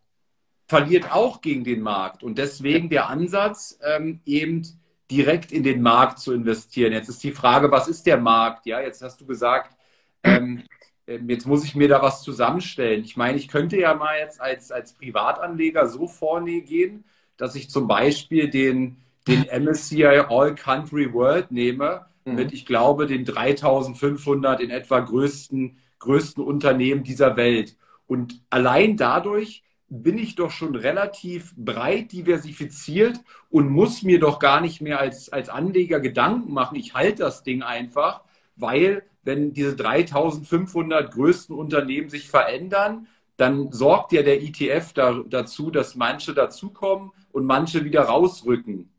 [SPEAKER 3] verliert auch gegen den Markt. Und deswegen der Ansatz, ähm, eben direkt in den Markt zu investieren. Jetzt ist die Frage, was ist der Markt? Ja, jetzt hast du gesagt, ähm, jetzt muss ich mir da was zusammenstellen. Ich meine, ich könnte ja mal jetzt als, als Privatanleger so vorgehen, dass ich zum Beispiel den, den MSCI All Country World nehme. mhm. mit, ich glaube, den 3500 in etwa größten, größten Unternehmen dieser Welt. Und allein dadurch bin ich doch schon relativ breit diversifiziert und muss mir doch gar nicht mehr als, als Anleger Gedanken machen. Ich halte das Ding einfach, weil wenn diese 3500 größten Unternehmen sich verändern, dann sorgt ja der ETF da, dazu, dass manche dazukommen und manche wieder rausrücken.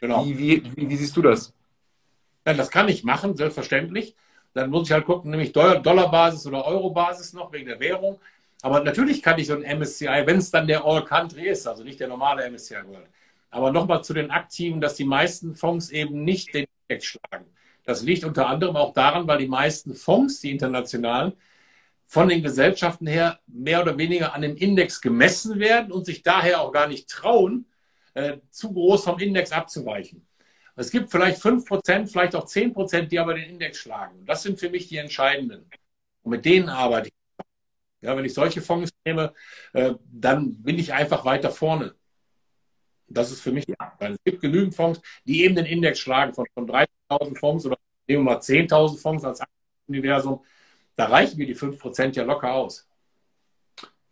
[SPEAKER 3] Genau. Wie, wie, wie, wie siehst du das?
[SPEAKER 2] Ja, das kann ich machen, selbstverständlich. Dann muss ich halt gucken, nämlich Dollarbasis oder Eurobasis noch wegen der Währung. Aber natürlich kann ich so ein MSCI, wenn es dann der All Country ist, also nicht der normale MSCI World. Aber nochmal zu den Aktiven, dass die meisten Fonds eben nicht den Index schlagen. Das liegt unter anderem auch daran, weil die meisten Fonds, die internationalen, von den Gesellschaften her mehr oder weniger an dem Index gemessen werden und sich daher auch gar nicht trauen, äh, zu groß vom Index abzuweichen. Es gibt vielleicht 5%, vielleicht auch 10%, die aber den Index schlagen. Und das sind für mich die entscheidenden. Und mit denen arbeite ich. Ja, wenn ich solche Fonds nehme, äh, dann bin ich einfach weiter vorne. Das ist für mich. Ja. Es gibt genügend Fonds, die eben den Index schlagen von, von 30.000 Fonds oder nehmen wir mal 10.000 Fonds als Universum. Da reichen mir die 5% ja locker aus.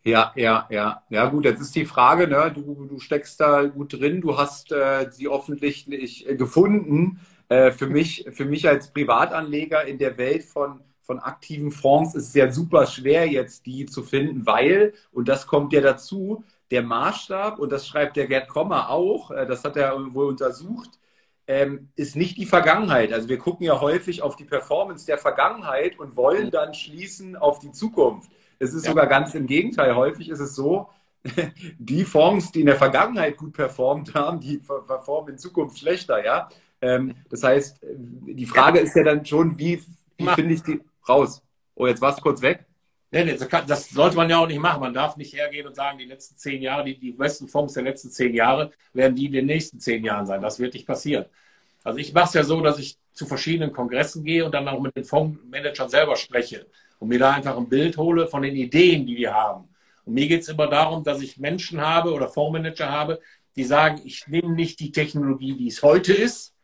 [SPEAKER 3] Ja, ja, ja. Ja, gut, jetzt ist die Frage, ne? du, du steckst da gut drin, du hast äh, sie offensichtlich äh, gefunden. Äh, für, mich, für mich als Privatanleger in der Welt von von aktiven Fonds ist es ja super schwer, jetzt die zu finden, weil, und das kommt ja dazu, der Maßstab, und das schreibt der Gerd Kommer auch, äh, das hat er wohl untersucht, ähm, ist nicht die Vergangenheit. Also wir gucken ja häufig auf die Performance der Vergangenheit und wollen dann schließen auf die Zukunft. Es ist ja. sogar ganz im Gegenteil. Häufig ist es so, die Fonds, die in der Vergangenheit gut performt haben, die performen in Zukunft schlechter, ja. Ähm, das heißt, die Frage ist ja dann schon, wie, wie finde ich die, raus. Oh, jetzt warst du kurz weg.
[SPEAKER 2] Nee, nee, das sollte man ja auch nicht machen. Man darf nicht hergehen und sagen, die letzten zehn Jahre, die, die besten Fonds der letzten zehn Jahre werden die in den nächsten zehn Jahren sein. Das wird nicht passieren. Also ich mache es ja so, dass ich zu verschiedenen Kongressen gehe und dann auch mit den Fondsmanagern selber spreche und mir da einfach ein Bild hole von den Ideen, die wir haben. Und mir geht es immer darum, dass ich Menschen habe oder Fondsmanager habe, die sagen, ich nehme nicht die Technologie, die es heute ist,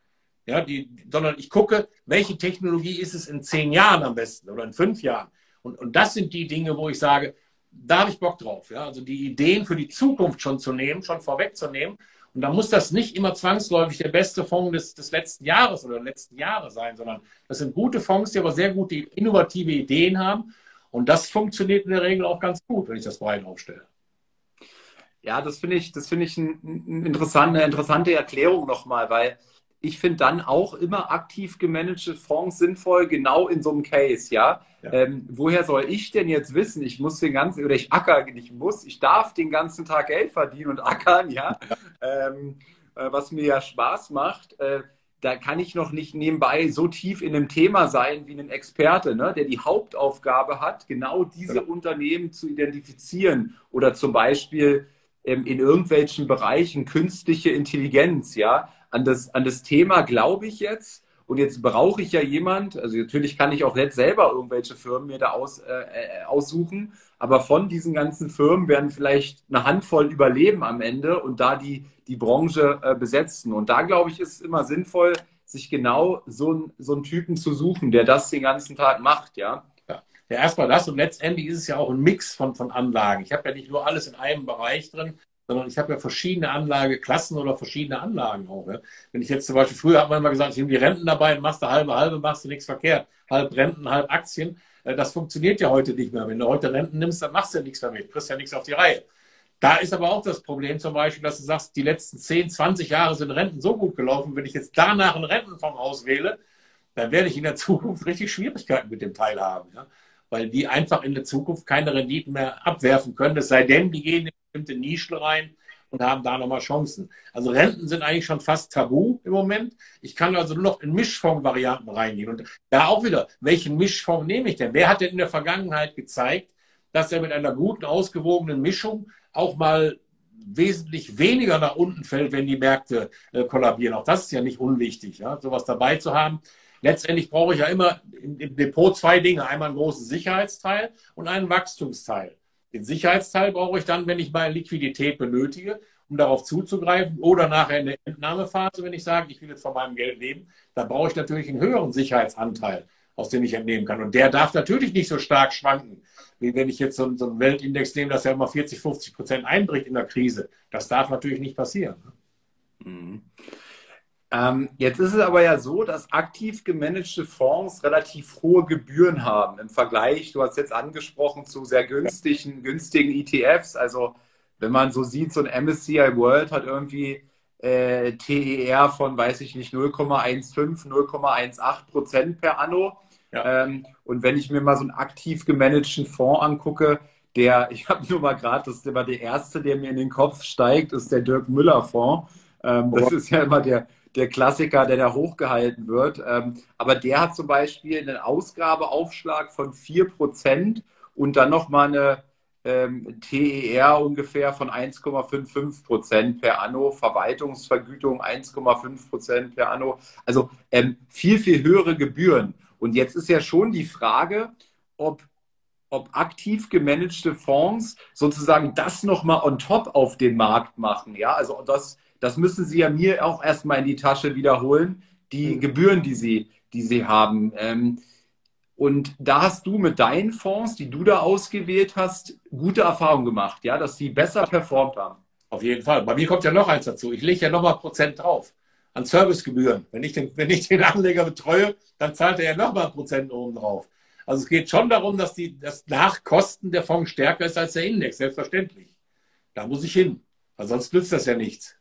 [SPEAKER 2] ja, die, sondern ich gucke, welche Technologie ist es in zehn Jahren am besten oder in fünf Jahren. Und, und das sind die Dinge, wo ich sage, da habe ich Bock drauf. Ja? Also die Ideen für die Zukunft schon zu nehmen, schon vorwegzunehmen. Und da muss das nicht immer zwangsläufig der beste Fonds des, des letzten Jahres oder der letzten Jahre sein, sondern das sind gute Fonds, die aber sehr gute innovative Ideen haben. Und das funktioniert in der Regel auch ganz gut, wenn ich das breit aufstelle.
[SPEAKER 3] Ja, das finde ich, das finde ich eine interessante Erklärung nochmal, weil ich finde dann auch immer aktiv gemanagte Fonds sinnvoll, genau in so einem Case, ja. ja. Ähm, woher soll ich denn jetzt wissen, ich muss den ganzen, oder ich acker, nicht muss, ich darf den ganzen Tag Geld verdienen und ackern, ja, ähm, äh, was mir ja Spaß macht. Äh, da kann ich noch nicht nebenbei so tief in einem Thema sein wie ein Experte, ne, der die Hauptaufgabe hat, genau diese ja. Unternehmen zu identifizieren oder zum Beispiel ähm, in irgendwelchen Bereichen künstliche Intelligenz, ja, an das, an das Thema glaube ich jetzt. Und jetzt brauche ich ja jemand, also natürlich kann ich auch jetzt selber irgendwelche Firmen mir da aus, äh, äh, aussuchen, aber von diesen ganzen Firmen werden vielleicht eine Handvoll überleben am Ende und da die, die Branche äh, besetzen. Und da glaube ich, ist es immer sinnvoll, sich genau so, so einen Typen zu suchen, der das den ganzen Tag macht, ja.
[SPEAKER 2] Ja, erstmal das und letztendlich ist es ja auch ein Mix von, von Anlagen. Ich habe ja nicht nur alles in einem Bereich drin, sondern ich habe ja verschiedene Anlageklassen oder verschiedene Anlagen auch. Ja. Wenn ich jetzt zum Beispiel, früher hat man immer gesagt, ich nehme die Renten dabei, machst du halbe, halbe, machst du nichts verkehrt. Halb Renten, halb Aktien. Äh, das funktioniert ja heute nicht mehr. Wenn du heute Renten nimmst, dann machst du ja nichts damit, kriegst ja nichts auf die Reihe. Da ist aber auch das Problem zum Beispiel, dass du sagst, die letzten 10, 20 Jahre sind Renten so gut gelaufen, wenn ich jetzt danach einen Rentenfonds auswähle, dann werde ich in der Zukunft richtig Schwierigkeiten mit dem Teil haben. Ja? Weil die einfach in der Zukunft keine Renditen mehr abwerfen können, es sei denn, die gehen in bestimmte Nischen rein und haben da nochmal Chancen. Also Renten sind eigentlich schon fast tabu im Moment. Ich kann also nur noch in Mischfonds-Varianten reingehen. Und da auch wieder, welchen Mischfonds nehme ich denn? Wer hat denn in der Vergangenheit gezeigt, dass er mit einer guten, ausgewogenen Mischung auch mal wesentlich weniger nach unten fällt, wenn die Märkte äh, kollabieren. Auch das ist ja nicht unwichtig, ja, sowas dabei zu haben. Letztendlich brauche ich ja immer im, im Depot zwei Dinge. Einmal einen großen Sicherheitsteil und einen Wachstumsteil. Den Sicherheitsteil brauche ich dann, wenn ich meine Liquidität benötige. Um darauf zuzugreifen. Oder nachher in der Entnahmephase, wenn ich sage, ich will jetzt von meinem Geld leben, da brauche ich natürlich einen höheren Sicherheitsanteil, aus dem ich entnehmen kann. Und der darf natürlich nicht so stark schwanken, wie wenn ich jetzt so, einen Weltindex nehme, dass er immer 40, 50 Prozent einbricht in der Krise. Das darf natürlich nicht passieren.
[SPEAKER 3] Mhm. Ähm, jetzt ist es aber ja so, dass aktiv gemanagte Fonds relativ hohe Gebühren haben im Vergleich, du hast jetzt angesprochen, zu sehr günstigen, günstigen ETFs. Also wenn man so sieht, so ein MSCI World hat irgendwie äh, TER von, weiß ich nicht, 0,15, 0,18 Prozent per Anno. Ja. Ähm, und wenn ich mir mal so einen aktiv gemanagten Fonds angucke, der, ich habe nur mal gerade, das ist immer der erste, der mir in den Kopf steigt, ist der Dirk Müller Fonds. Ähm, das ist ja immer der, der Klassiker, der da hochgehalten wird. Ähm, aber der hat zum Beispiel einen Ausgabeaufschlag von 4% und dann nochmal eine ähm, TER ungefähr von 1,55% per Anno, Verwaltungsvergütung 1,5% per Anno. Also ähm, viel, viel höhere Gebühren. Und jetzt ist ja schon die Frage, ob, ob aktiv gemanagte Fonds sozusagen das nochmal on top auf den Markt machen. Ja, also das, das müssen Sie ja mir auch erstmal in die Tasche wiederholen, die mhm. Gebühren, die Sie, die Sie haben. Ähm, und da hast du mit deinen Fonds, die du da ausgewählt hast, gute Erfahrungen gemacht, ja, dass sie besser performt haben.
[SPEAKER 2] Auf jeden Fall. Bei mir kommt ja noch eins dazu. Ich lege ja nochmal Prozent drauf an Servicegebühren. Wenn ich, den, wenn ich den Anleger betreue, dann zahlt er ja nochmal Prozent oben drauf. Also es geht schon darum, dass die das Nachkosten der Fonds stärker ist als der Index, selbstverständlich. Da muss ich hin. Weil sonst nützt das ja nichts.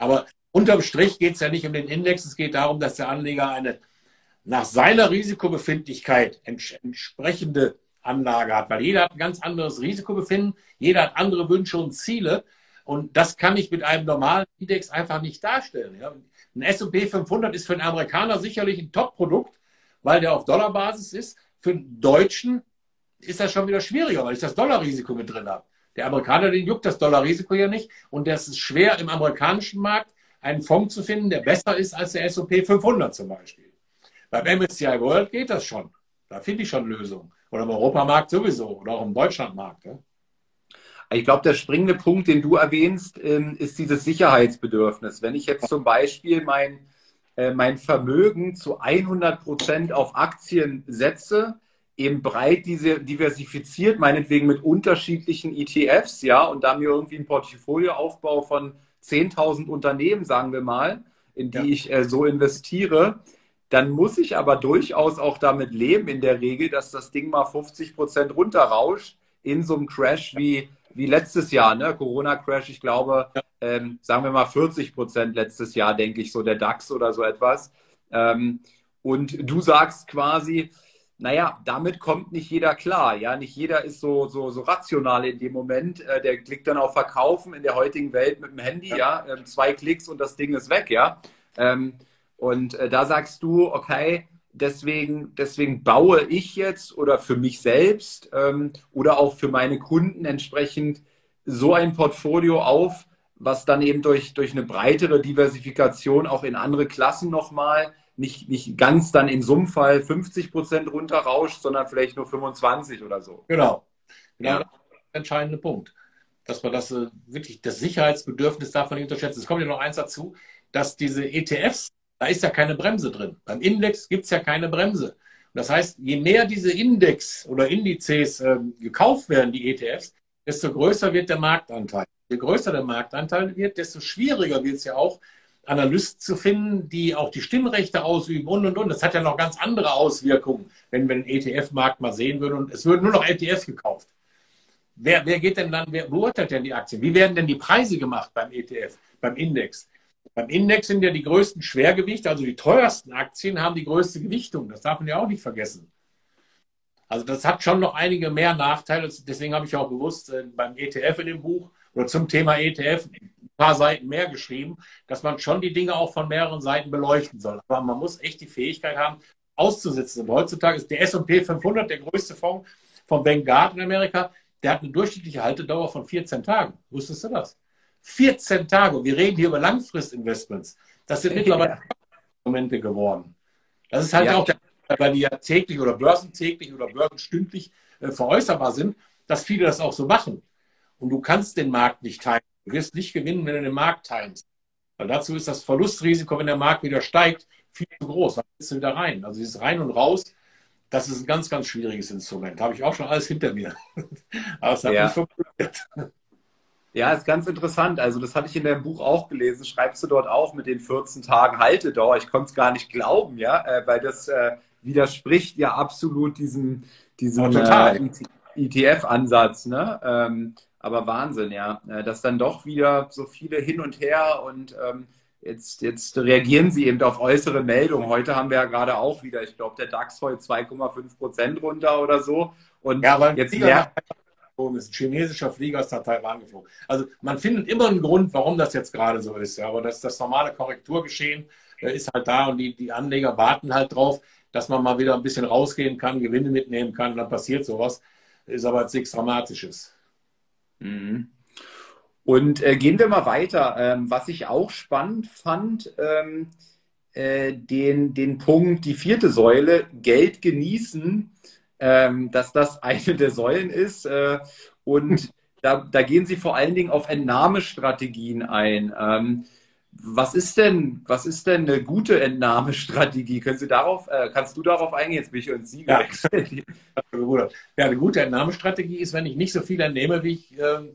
[SPEAKER 2] Aber unterm Strich geht es ja nicht um den Index, es geht darum, dass der Anleger eine nach seiner Risikobefindlichkeit entsprechende Anlage hat, weil jeder hat ein ganz anderes Risikobefinden, jeder hat andere Wünsche und Ziele und das kann ich mit einem normalen Index einfach nicht darstellen. Ja. Ein S&P 500 ist für einen Amerikaner sicherlich ein Top-Produkt, weil der auf Dollarbasis ist. Für einen Deutschen ist das schon wieder schwieriger, weil ich das Dollarrisiko mit drin habe. Der Amerikaner, den juckt das Dollarrisiko ja nicht. Und das ist schwer im amerikanischen Markt, einen Fonds zu finden, der besser ist als der S&P 500 zum Beispiel. Beim MSCI World geht das schon. Da finde ich schon Lösungen. Oder im Europamarkt sowieso. Oder auch im Deutschlandmarkt. Ja?
[SPEAKER 3] Ich glaube, der springende Punkt, den du erwähnst, ähm, ist dieses Sicherheitsbedürfnis. Wenn ich jetzt zum Beispiel mein, äh, mein Vermögen zu 100 Prozent auf Aktien setze, eben breit diese diversifiziert, meinetwegen mit unterschiedlichen ETFs, ja, und da mir irgendwie ein Portfolioaufbau von 10.000 Unternehmen, sagen wir mal, in die ja. ich äh, so investiere, dann muss ich aber durchaus auch damit leben, in der Regel, dass das Ding mal 50 Prozent runterrauscht in so einem Crash wie, wie letztes Jahr, ne? Corona-Crash, ich glaube, ja. ähm, sagen wir mal 40 Prozent letztes Jahr, denke ich, so der DAX oder so etwas. Ähm, und du sagst quasi, naja, damit kommt nicht jeder klar. Ja, nicht jeder ist so, so, so rational in dem Moment. Äh, der klickt dann auf Verkaufen in der heutigen Welt mit dem Handy, ja, ja ähm, zwei Klicks und das Ding ist weg, ja. Ähm, und äh, da sagst du, okay, deswegen, deswegen baue ich jetzt oder für mich selbst ähm, oder auch für meine Kunden entsprechend so ein Portfolio auf, was dann eben durch, durch eine breitere Diversifikation auch in andere Klassen nochmal nicht, nicht ganz dann in so Fall 50 Prozent runterrauscht, sondern vielleicht nur 25 oder so.
[SPEAKER 2] Genau. Genau, ja. das ist der entscheidende Punkt. Dass man das äh, wirklich, das Sicherheitsbedürfnis darf man nicht unterschätzen. Es kommt ja noch eins dazu, dass diese ETFs, da ist ja keine Bremse drin. Beim Index gibt es ja keine Bremse. Und das heißt, je mehr diese Index oder Indizes äh, gekauft werden, die ETFs, desto größer wird der Marktanteil. Je größer der Marktanteil wird, desto schwieriger wird es ja auch, Analysten zu finden, die auch die Stimmrechte ausüben und und und. Das hat ja noch ganz andere Auswirkungen, wenn wir den ETF-Markt mal sehen würden und es würden nur noch ETFs gekauft. Wer, wer geht denn dann, wer beurteilt denn die Aktien? Wie werden denn die Preise gemacht beim ETF, beim Index? Beim Index sind ja die größten Schwergewichte, also die teuersten Aktien haben die größte Gewichtung. Das darf man ja auch nicht vergessen. Also das hat schon noch einige mehr Nachteile. Deswegen habe ich auch bewusst äh, beim ETF in dem Buch oder zum Thema ETF paar Seiten mehr geschrieben, dass man schon die Dinge auch von mehreren Seiten beleuchten soll. Aber man muss echt die Fähigkeit haben, auszusitzen. Und heutzutage ist der S&P 500 der größte Fonds von Vanguard in Amerika. Der hat eine durchschnittliche Haltedauer von 14 Tagen. Wusstest du das? 14 Tage. Wir reden hier über Langfristinvestments. Das sind mittlerweile Momente geworden. Das ist halt ja. auch, der, weil die ja täglich oder börsentäglich oder börsenstündlich äh, veräußerbar sind, dass viele das auch so machen. Und du kannst den Markt nicht teilen Du wirst nicht gewinnen, wenn du den Markt teilst. Weil dazu ist das Verlustrisiko, wenn der Markt wieder steigt, viel zu groß. Dann bist du wieder rein. Also dieses Rein und Raus, das ist ein ganz, ganz schwieriges Instrument. Da habe ich auch schon alles hinter mir. Aber es hat ja. nicht funktioniert.
[SPEAKER 3] Ja, ist ganz interessant. Also, das hatte ich in deinem Buch auch gelesen. Schreibst du dort auch mit den 14 Tagen Haltedauer? Ich konnte es gar nicht glauben, ja, äh, weil das äh, widerspricht ja absolut diesem, diesem äh, ETF-Ansatz, ne? Ähm, aber Wahnsinn, ja. Äh, dass dann doch wieder so viele hin und her und ähm, jetzt, jetzt reagieren sie eben auf äußere Meldungen. Heute haben wir ja gerade auch wieder, ich glaube, der DAX heute 2,5 Prozent runter oder so. Und ja, aber jetzt mehr
[SPEAKER 2] ist. Ein chinesischer Flieger ist nach Taiwan geflogen. Also man findet immer einen Grund, warum das jetzt gerade so ist. Ja. Aber das, das normale Korrekturgeschehen äh, ist halt da und die, die Anleger warten halt drauf, dass man mal wieder ein bisschen rausgehen kann, Gewinne mitnehmen kann. Und dann passiert sowas. Ist aber jetzt nichts Dramatisches.
[SPEAKER 3] Mhm. Und äh, gehen wir mal weiter. Ähm, was ich auch spannend fand, ähm, äh, den, den Punkt, die vierte Säule, Geld genießen ähm, dass das eine der Säulen ist. Äh, und da, da, gehen Sie vor allen Dingen auf Entnahmestrategien ein. Was ist denn, was ist denn eine gute Entnahmestrategie? Können Sie darauf, äh, kannst du darauf eingehen? Jetzt bin ich uns Sie
[SPEAKER 2] ja. ja, eine gute Entnahmestrategie ist, wenn ich nicht so viel entnehme, wie ich äh,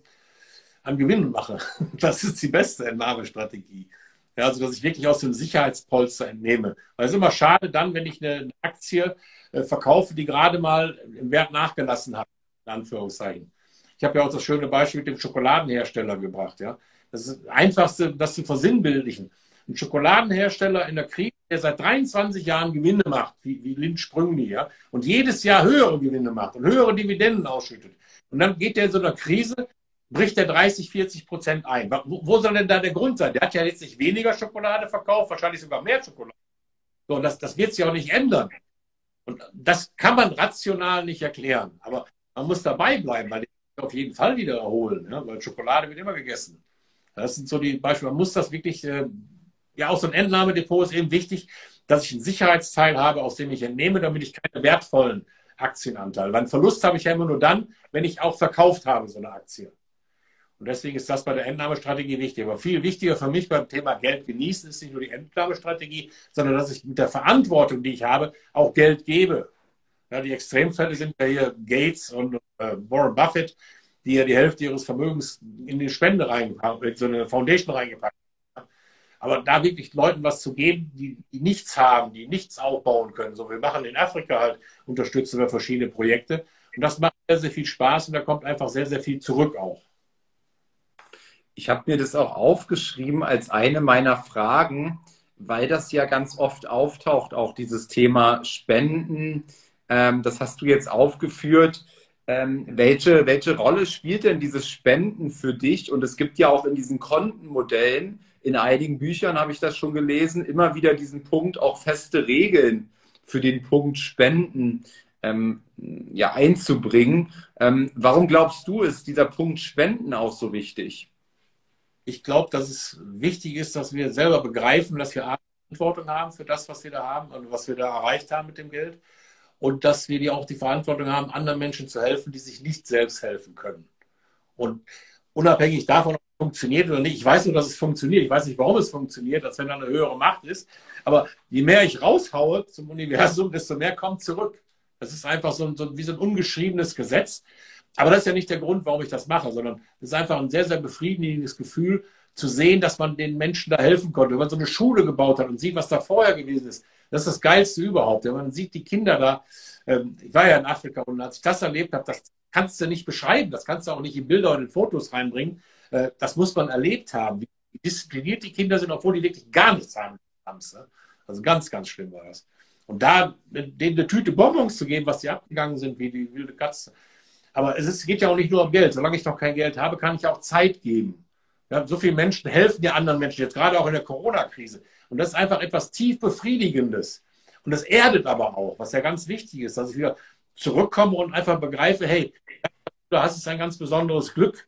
[SPEAKER 2] an Gewinnen mache. Das ist die beste Entnahmestrategie. Ja, also, dass ich wirklich aus dem Sicherheitspolster entnehme. Weil es ist immer schade dann, wenn ich eine Aktie äh, verkaufe, die gerade mal im Wert nachgelassen hat, in Anführungszeichen. Ich habe ja auch das schöne Beispiel mit dem Schokoladenhersteller gebracht. Ja? Das ist das Einfachste, das zu versinnbildlichen. Ein Schokoladenhersteller in der Krise, der seit 23 Jahren Gewinne macht, wie, wie Lind Sprüngli, ja, und jedes Jahr höhere Gewinne macht und höhere Dividenden ausschüttet. Und dann geht der in so einer Krise, bricht der 30, 40 Prozent ein. Wo, wo soll denn da der Grund sein? Der hat ja jetzt nicht weniger Schokolade verkauft, wahrscheinlich sogar mehr Schokolade. So, und das, das wird sich auch nicht ändern. Und das kann man rational nicht erklären. Aber man muss dabei bleiben, weil die auf jeden Fall wieder erholen, ja? weil Schokolade wird immer gegessen. Das sind so die Beispiele. Man muss das wirklich, äh, ja, auch so ein Entnahmedepot ist eben wichtig, dass ich einen Sicherheitsteil habe, aus dem ich entnehme, damit ich keine wertvollen Aktienanteile. Weil einen Verlust habe ich ja immer nur dann, wenn ich auch verkauft habe, so eine Aktie. Und deswegen ist das bei der Entnahmestrategie wichtig. Aber viel wichtiger für mich beim Thema Geld genießen ist nicht nur die Entnahmestrategie, sondern dass ich mit der Verantwortung, die ich habe, auch Geld gebe. Ja, die Extremfälle sind ja hier Gates und äh, Warren Buffett, die ja die Hälfte ihres Vermögens in die Spende reingepackt, in so eine Foundation reingepackt haben. Aber da wirklich Leuten was zu geben, die, die nichts haben, die nichts aufbauen können. So, wir machen in Afrika halt, unterstützen wir verschiedene Projekte. Und das macht sehr, sehr viel Spaß und da kommt einfach sehr, sehr viel zurück auch.
[SPEAKER 3] Ich habe mir das auch aufgeschrieben als eine meiner Fragen, weil das ja ganz oft auftaucht, auch dieses Thema Spenden. Ähm, das hast du jetzt aufgeführt. Ähm, welche, welche Rolle spielt denn dieses Spenden für dich? Und es gibt ja auch in diesen Kontenmodellen, in einigen Büchern habe ich das schon gelesen, immer wieder diesen Punkt, auch feste Regeln für den Punkt Spenden ähm, ja, einzubringen. Ähm, warum glaubst du, ist dieser Punkt Spenden auch so wichtig?
[SPEAKER 2] ich glaube, dass es wichtig ist, dass wir selber begreifen, dass wir Verantwortung haben für das, was wir da haben und was wir da erreicht haben mit dem Geld. Und dass wir die auch die Verantwortung haben, anderen Menschen zu helfen, die sich nicht selbst helfen können. Und unabhängig davon, ob es funktioniert oder nicht, ich weiß nur, dass es funktioniert. Ich weiß nicht, warum es funktioniert, als wenn da eine höhere Macht ist. Aber je mehr ich raushaue zum Universum, desto mehr kommt zurück. Das ist einfach so, so wie so ein ungeschriebenes Gesetz. Aber das ist ja nicht der Grund, warum ich das mache, sondern es ist einfach ein sehr, sehr befriedigendes Gefühl, zu sehen, dass man den Menschen da helfen konnte. Wenn man so eine Schule gebaut hat und sieht, was da vorher gewesen ist, das ist das Geilste überhaupt. Wenn man sieht, die Kinder da, ähm, ich war ja in Afrika und als ich das erlebt habe, das kannst du nicht beschreiben, das kannst du auch nicht in Bilder und in Fotos reinbringen. Äh, das muss man erlebt haben, wie diszipliniert die Kinder sind, obwohl die wirklich gar nichts haben. Also ganz, ganz schlimm war das. Und da denen eine Tüte Bonbons zu geben, was die abgegangen sind, wie die wilde Katze, aber es ist, geht ja auch nicht nur um Geld. Solange ich noch kein Geld habe, kann ich auch Zeit geben. Ja, so viele Menschen helfen ja anderen Menschen, jetzt gerade auch in der Corona-Krise. Und das ist einfach etwas tief Befriedigendes. Und das erdet aber auch, was ja ganz wichtig ist, dass ich wieder zurückkomme und einfach begreife, hey, du hast es ein ganz besonderes Glück,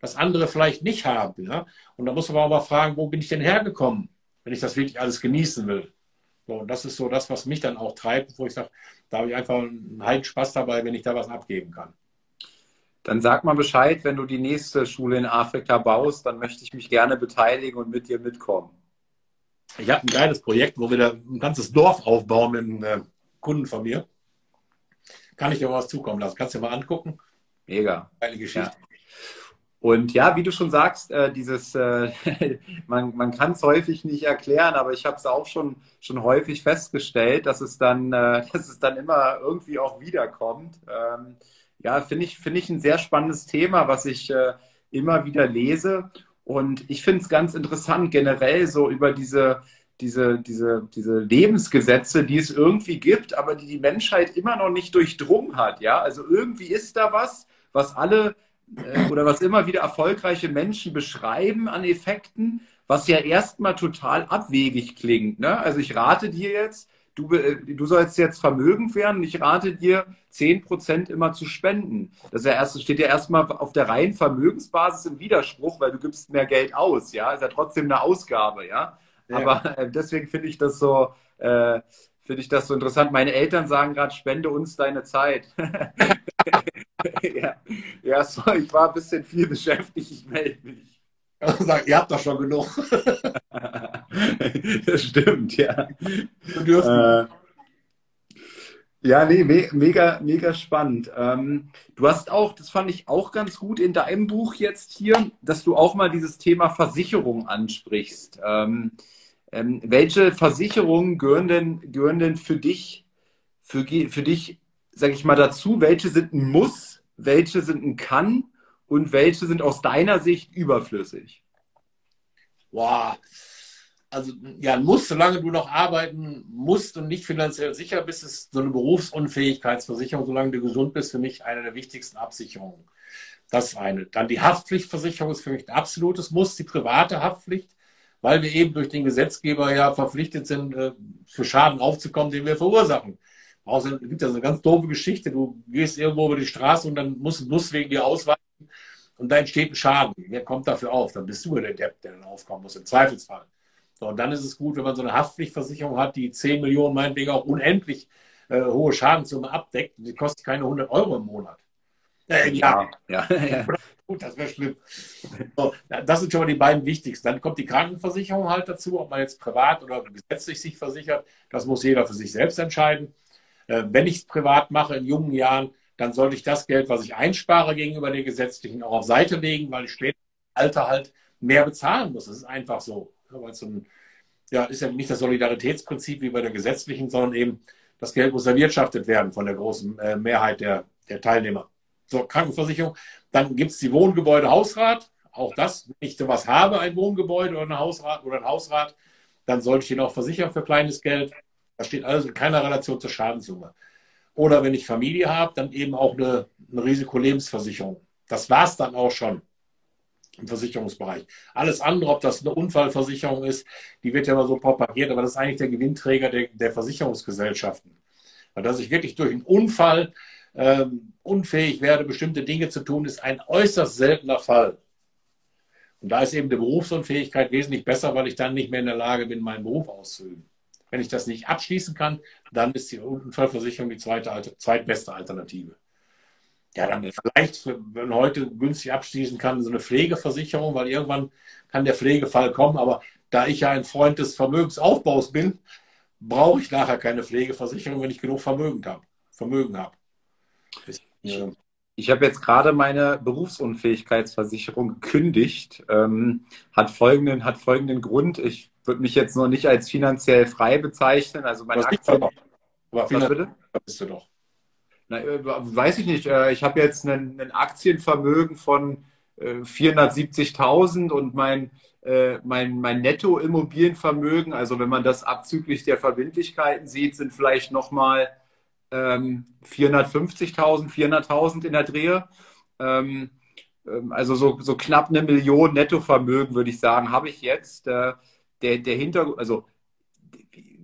[SPEAKER 2] das andere vielleicht nicht haben. Ja? Und da muss man aber fragen, wo bin ich denn hergekommen, wenn ich das wirklich alles genießen will. So, und das ist so das, was mich dann auch treibt, wo ich sage, da habe ich einfach einen Heiden Spaß dabei, wenn ich da was abgeben kann.
[SPEAKER 3] dann sag mal Bescheid, wenn du die nächste Schule in Afrika baust, dann möchte ich mich gerne beteiligen und mit dir mitkommen.
[SPEAKER 2] Ich habe ein geiles Projekt, wo wir da ein ganzes Dorf aufbauen mit einem äh, Kunden von mir. Kann ich dir mal was zukommen lassen? Kannst du dir mal angucken?
[SPEAKER 3] Mega.
[SPEAKER 2] Geile Geschichte.
[SPEAKER 3] Ja. Und ja, wie du schon sagst, äh, dieses, äh, man, man kann es häufig nicht erklären, aber ich habe es auch schon, schon häufig festgestellt, dass es dann, äh, dass es dann immer irgendwie auch wiederkommt. Ähm, ja, finde ich, finde ich ein sehr spannendes Thema, was ich äh, immer wieder lese. Und ich finde es ganz interessant, generell so über diese, diese, diese, diese Lebensgesetze, die es irgendwie gibt, aber die die Menschheit immer noch nicht durchdrungen hat. Ja, also irgendwie ist da was, was alle äh, oder was immer wieder erfolgreiche Menschen beschreiben an Effekten, was ja erstmal total abwegig klingt. Ne? Also ich rate dir jetzt, du, äh, du sollst jetzt vermögend werden und ich rate dir, 10% immer zu spenden. Das, ja erst, steht ja erstmal auf der reinen Vermögensbasis im Widerspruch, weil du gibst mehr Geld aus, ja. Ist ja trotzdem eine Ausgabe, ja. ja. Aber äh, deswegen finde ich das so, äh, finde ich das so interessant. Meine Eltern sagen gerade, spende uns deine Zeit. ja, ja so, ich war ein bisschen viel beschäftigt, ich melde mich.
[SPEAKER 2] Sag, ihr habt doch schon genug.
[SPEAKER 3] das stimmt, ja. Äh, ja, nee, me mega, mega spannend. Ähm, du hast auch, das fand ich auch ganz gut in deinem Buch jetzt hier, dass du auch mal dieses Thema Versicherung ansprichst. Ähm, ähm, welche Versicherungen gehören denn, gehören denn für dich, für, für dich, sag ich mal, dazu? Welche sind ein Muss, welche sind ein Kann und welche sind aus deiner Sicht überflüssig?
[SPEAKER 2] Boah, also ja, muss, solange du noch arbeiten musst und nicht finanziell sicher bist, ist so eine Berufsunfähigkeitsversicherung, solange du gesund bist, für mich eine der wichtigsten Absicherungen. Das eine. Dann die Haftpflichtversicherung ist für mich ein absolutes Muss, die private Haftpflicht, weil wir eben durch den Gesetzgeber ja verpflichtet sind, äh, für Schaden aufzukommen, den wir verursachen. Es gibt ja so eine ganz doofe Geschichte. Du gehst irgendwo über die Straße und dann muss ein Bus wegen dir ausweichen und da entsteht ein Schaden. Wer kommt dafür auf? Dann bist du der Depp, der dann aufkommen muss, im Zweifelsfall. So, und dann ist es gut, wenn man so eine Haftpflichtversicherung hat, die 10 Millionen, meinetwegen auch unendlich äh, hohe Schadenssumme abdeckt. Die kostet keine 100 Euro im Monat. Äh, ja, ja. ja. Gut, das wäre schlimm. So, das sind schon mal die beiden wichtigsten. Dann kommt die Krankenversicherung halt dazu, ob man jetzt privat oder gesetzlich sich versichert. Das muss jeder für sich selbst entscheiden. Äh, wenn ich es privat mache in jungen Jahren, dann sollte ich das Geld, was ich einspare gegenüber den gesetzlichen, auch auf Seite legen, weil ich später im Alter halt mehr bezahlen muss. Das ist einfach so. Weil so ein, ja, ist ja nicht das Solidaritätsprinzip wie bei der gesetzlichen, sondern eben das Geld muss erwirtschaftet werden von der großen äh, Mehrheit der, der Teilnehmer. So, Krankenversicherung. Dann gibt es die Wohngebäude Hausrat. Auch das, wenn ich sowas habe, ein Wohngebäude oder ein Hausrat oder ein Hausrat, dann sollte ich ihn auch versichern für kleines Geld. Das steht also in keiner Relation zur Schadenssumme. Oder wenn ich Familie habe, dann eben auch eine, eine Risikolebensversicherung. Das war es dann auch schon im Versicherungsbereich. Alles andere, ob das eine Unfallversicherung ist, die wird ja immer so propagiert, aber das ist eigentlich der Gewinnträger der, der Versicherungsgesellschaften. Weil dass ich wirklich durch einen Unfall ähm, unfähig werde, bestimmte Dinge zu tun, ist ein äußerst seltener Fall. Und da ist eben die Berufsunfähigkeit wesentlich besser, weil ich dann nicht mehr in der Lage bin, meinen Beruf auszuüben. Wenn ich das nicht abschließen kann, dann ist die Unfallversicherung die zweite, zweitbeste Alternative. Ja, dann vielleicht, wenn heute günstig abschließen kann, so eine Pflegeversicherung, weil irgendwann kann der Pflegefall kommen. Aber da ich ja ein Freund des Vermögensaufbaus bin, brauche ich nachher keine Pflegeversicherung, wenn ich genug Vermögen habe. Vermögen habe.
[SPEAKER 3] Ich, ich habe jetzt gerade meine Berufsunfähigkeitsversicherung gekündigt. Ähm, hat, folgenden, hat folgenden Grund. Ich würde mich jetzt noch nicht als finanziell frei bezeichnen. Also meine Aktien.
[SPEAKER 2] Was bitte? bist du doch.
[SPEAKER 3] Na, äh, weiß ich nicht. Äh, ich habe jetzt ein, Aktienvermögen von 470.000 äh, und mein, mein, mein Netto-Immobilienvermögen, also wenn man das abzüglich der Verbindlichkeiten sieht, sind vielleicht nochmal ähm, 450.000, 400.000 in der Drehe. Ähm, ähm, also so, so knapp eine Million Nettovermögen, würde ich sagen, habe ich jetzt. der, der Hintergrund, also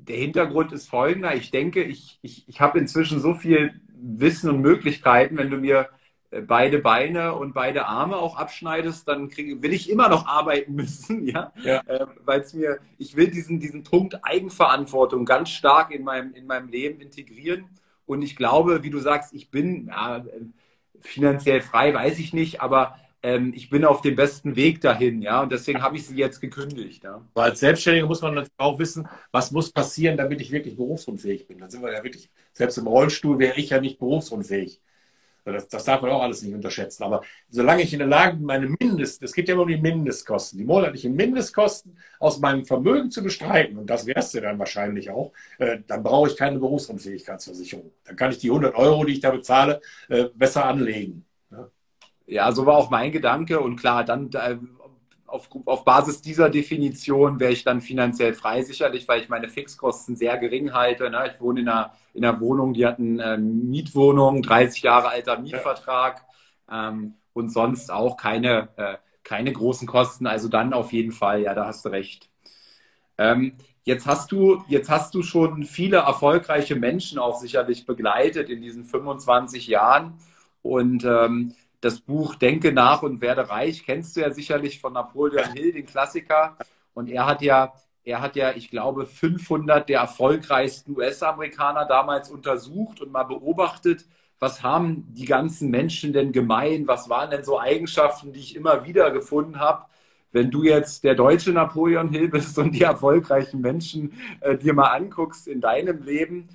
[SPEAKER 3] der Hintergrund ist folgender. Ich denke, ich, ich, ich habe inzwischen so viel Wissen und Möglichkeiten, wenn du mir äh, beide Beine und beide Arme auch abschneidest, dann krieg, will ich immer noch arbeiten müssen, ja, ja. Äh, weil es mir, ich will diesen, diesen Punkt Eigenverantwortung ganz stark in meinem, in meinem Leben integrieren und ich glaube, wie du sagst, ich bin ja, finanziell frei, weiß ich nicht, aber ähm, ich bin auf dem besten Weg dahin, ja, und deswegen habe ich sie jetzt gekündigt. Ja.
[SPEAKER 2] Als Selbstständiger muss man natürlich auch wissen, was muss passieren, damit ich wirklich berufsunfähig bin. Dann sind wir ja wirklich, selbst im Rollstuhl wäre ich ja nicht berufsunfähig. Das, das, darf man auch alles nicht unterschätzen. Aber solange ich in der Lage bin, meine Mindest, es geht ja immer um die Mindestkosten, die monatlichen Mindestkosten aus meinem Vermögen zu bestreiten, und das wärst du dann wahrscheinlich auch, äh, dann brauche ich keine Berufsunfähigkeitsversicherung. Dann kann ich die 100 Euro, die ich da bezahle, äh, besser anlegen.
[SPEAKER 3] Ja. so war auch mein Gedanke. Und klar, dann äh, auf, auf Basis dieser Definition wäre ich dann finanziell frei, sicherlich, weil ich meine Fixkosten sehr gering halte. Ne? Ich wohne in einer, in einer Wohnung, die hat eine äh, Mietwohnung, 30 Jahre alter Mietvertrag ja. ähm, und sonst auch keine, äh, keine großen Kosten. Also dann auf jeden Fall, ja, da hast du recht. Ähm, jetzt, hast du, jetzt hast du schon viele erfolgreiche Menschen auch sicherlich begleitet in diesen 25 Jahren. Und ähm, das Buch Denke nach und werde reich kennst du ja sicherlich von Napoleon Hill, den Klassiker. Und er hat ja, er hat ja, ich glaube, 500 der erfolgreichsten US-Amerikaner damals untersucht und mal beobachtet, was haben die ganzen Menschen denn gemein? Was waren denn so Eigenschaften, die ich immer wieder gefunden habe? Wenn du jetzt der deutsche Napoleon Hill bist und die erfolgreichen Menschen äh, dir mal anguckst in deinem Leben,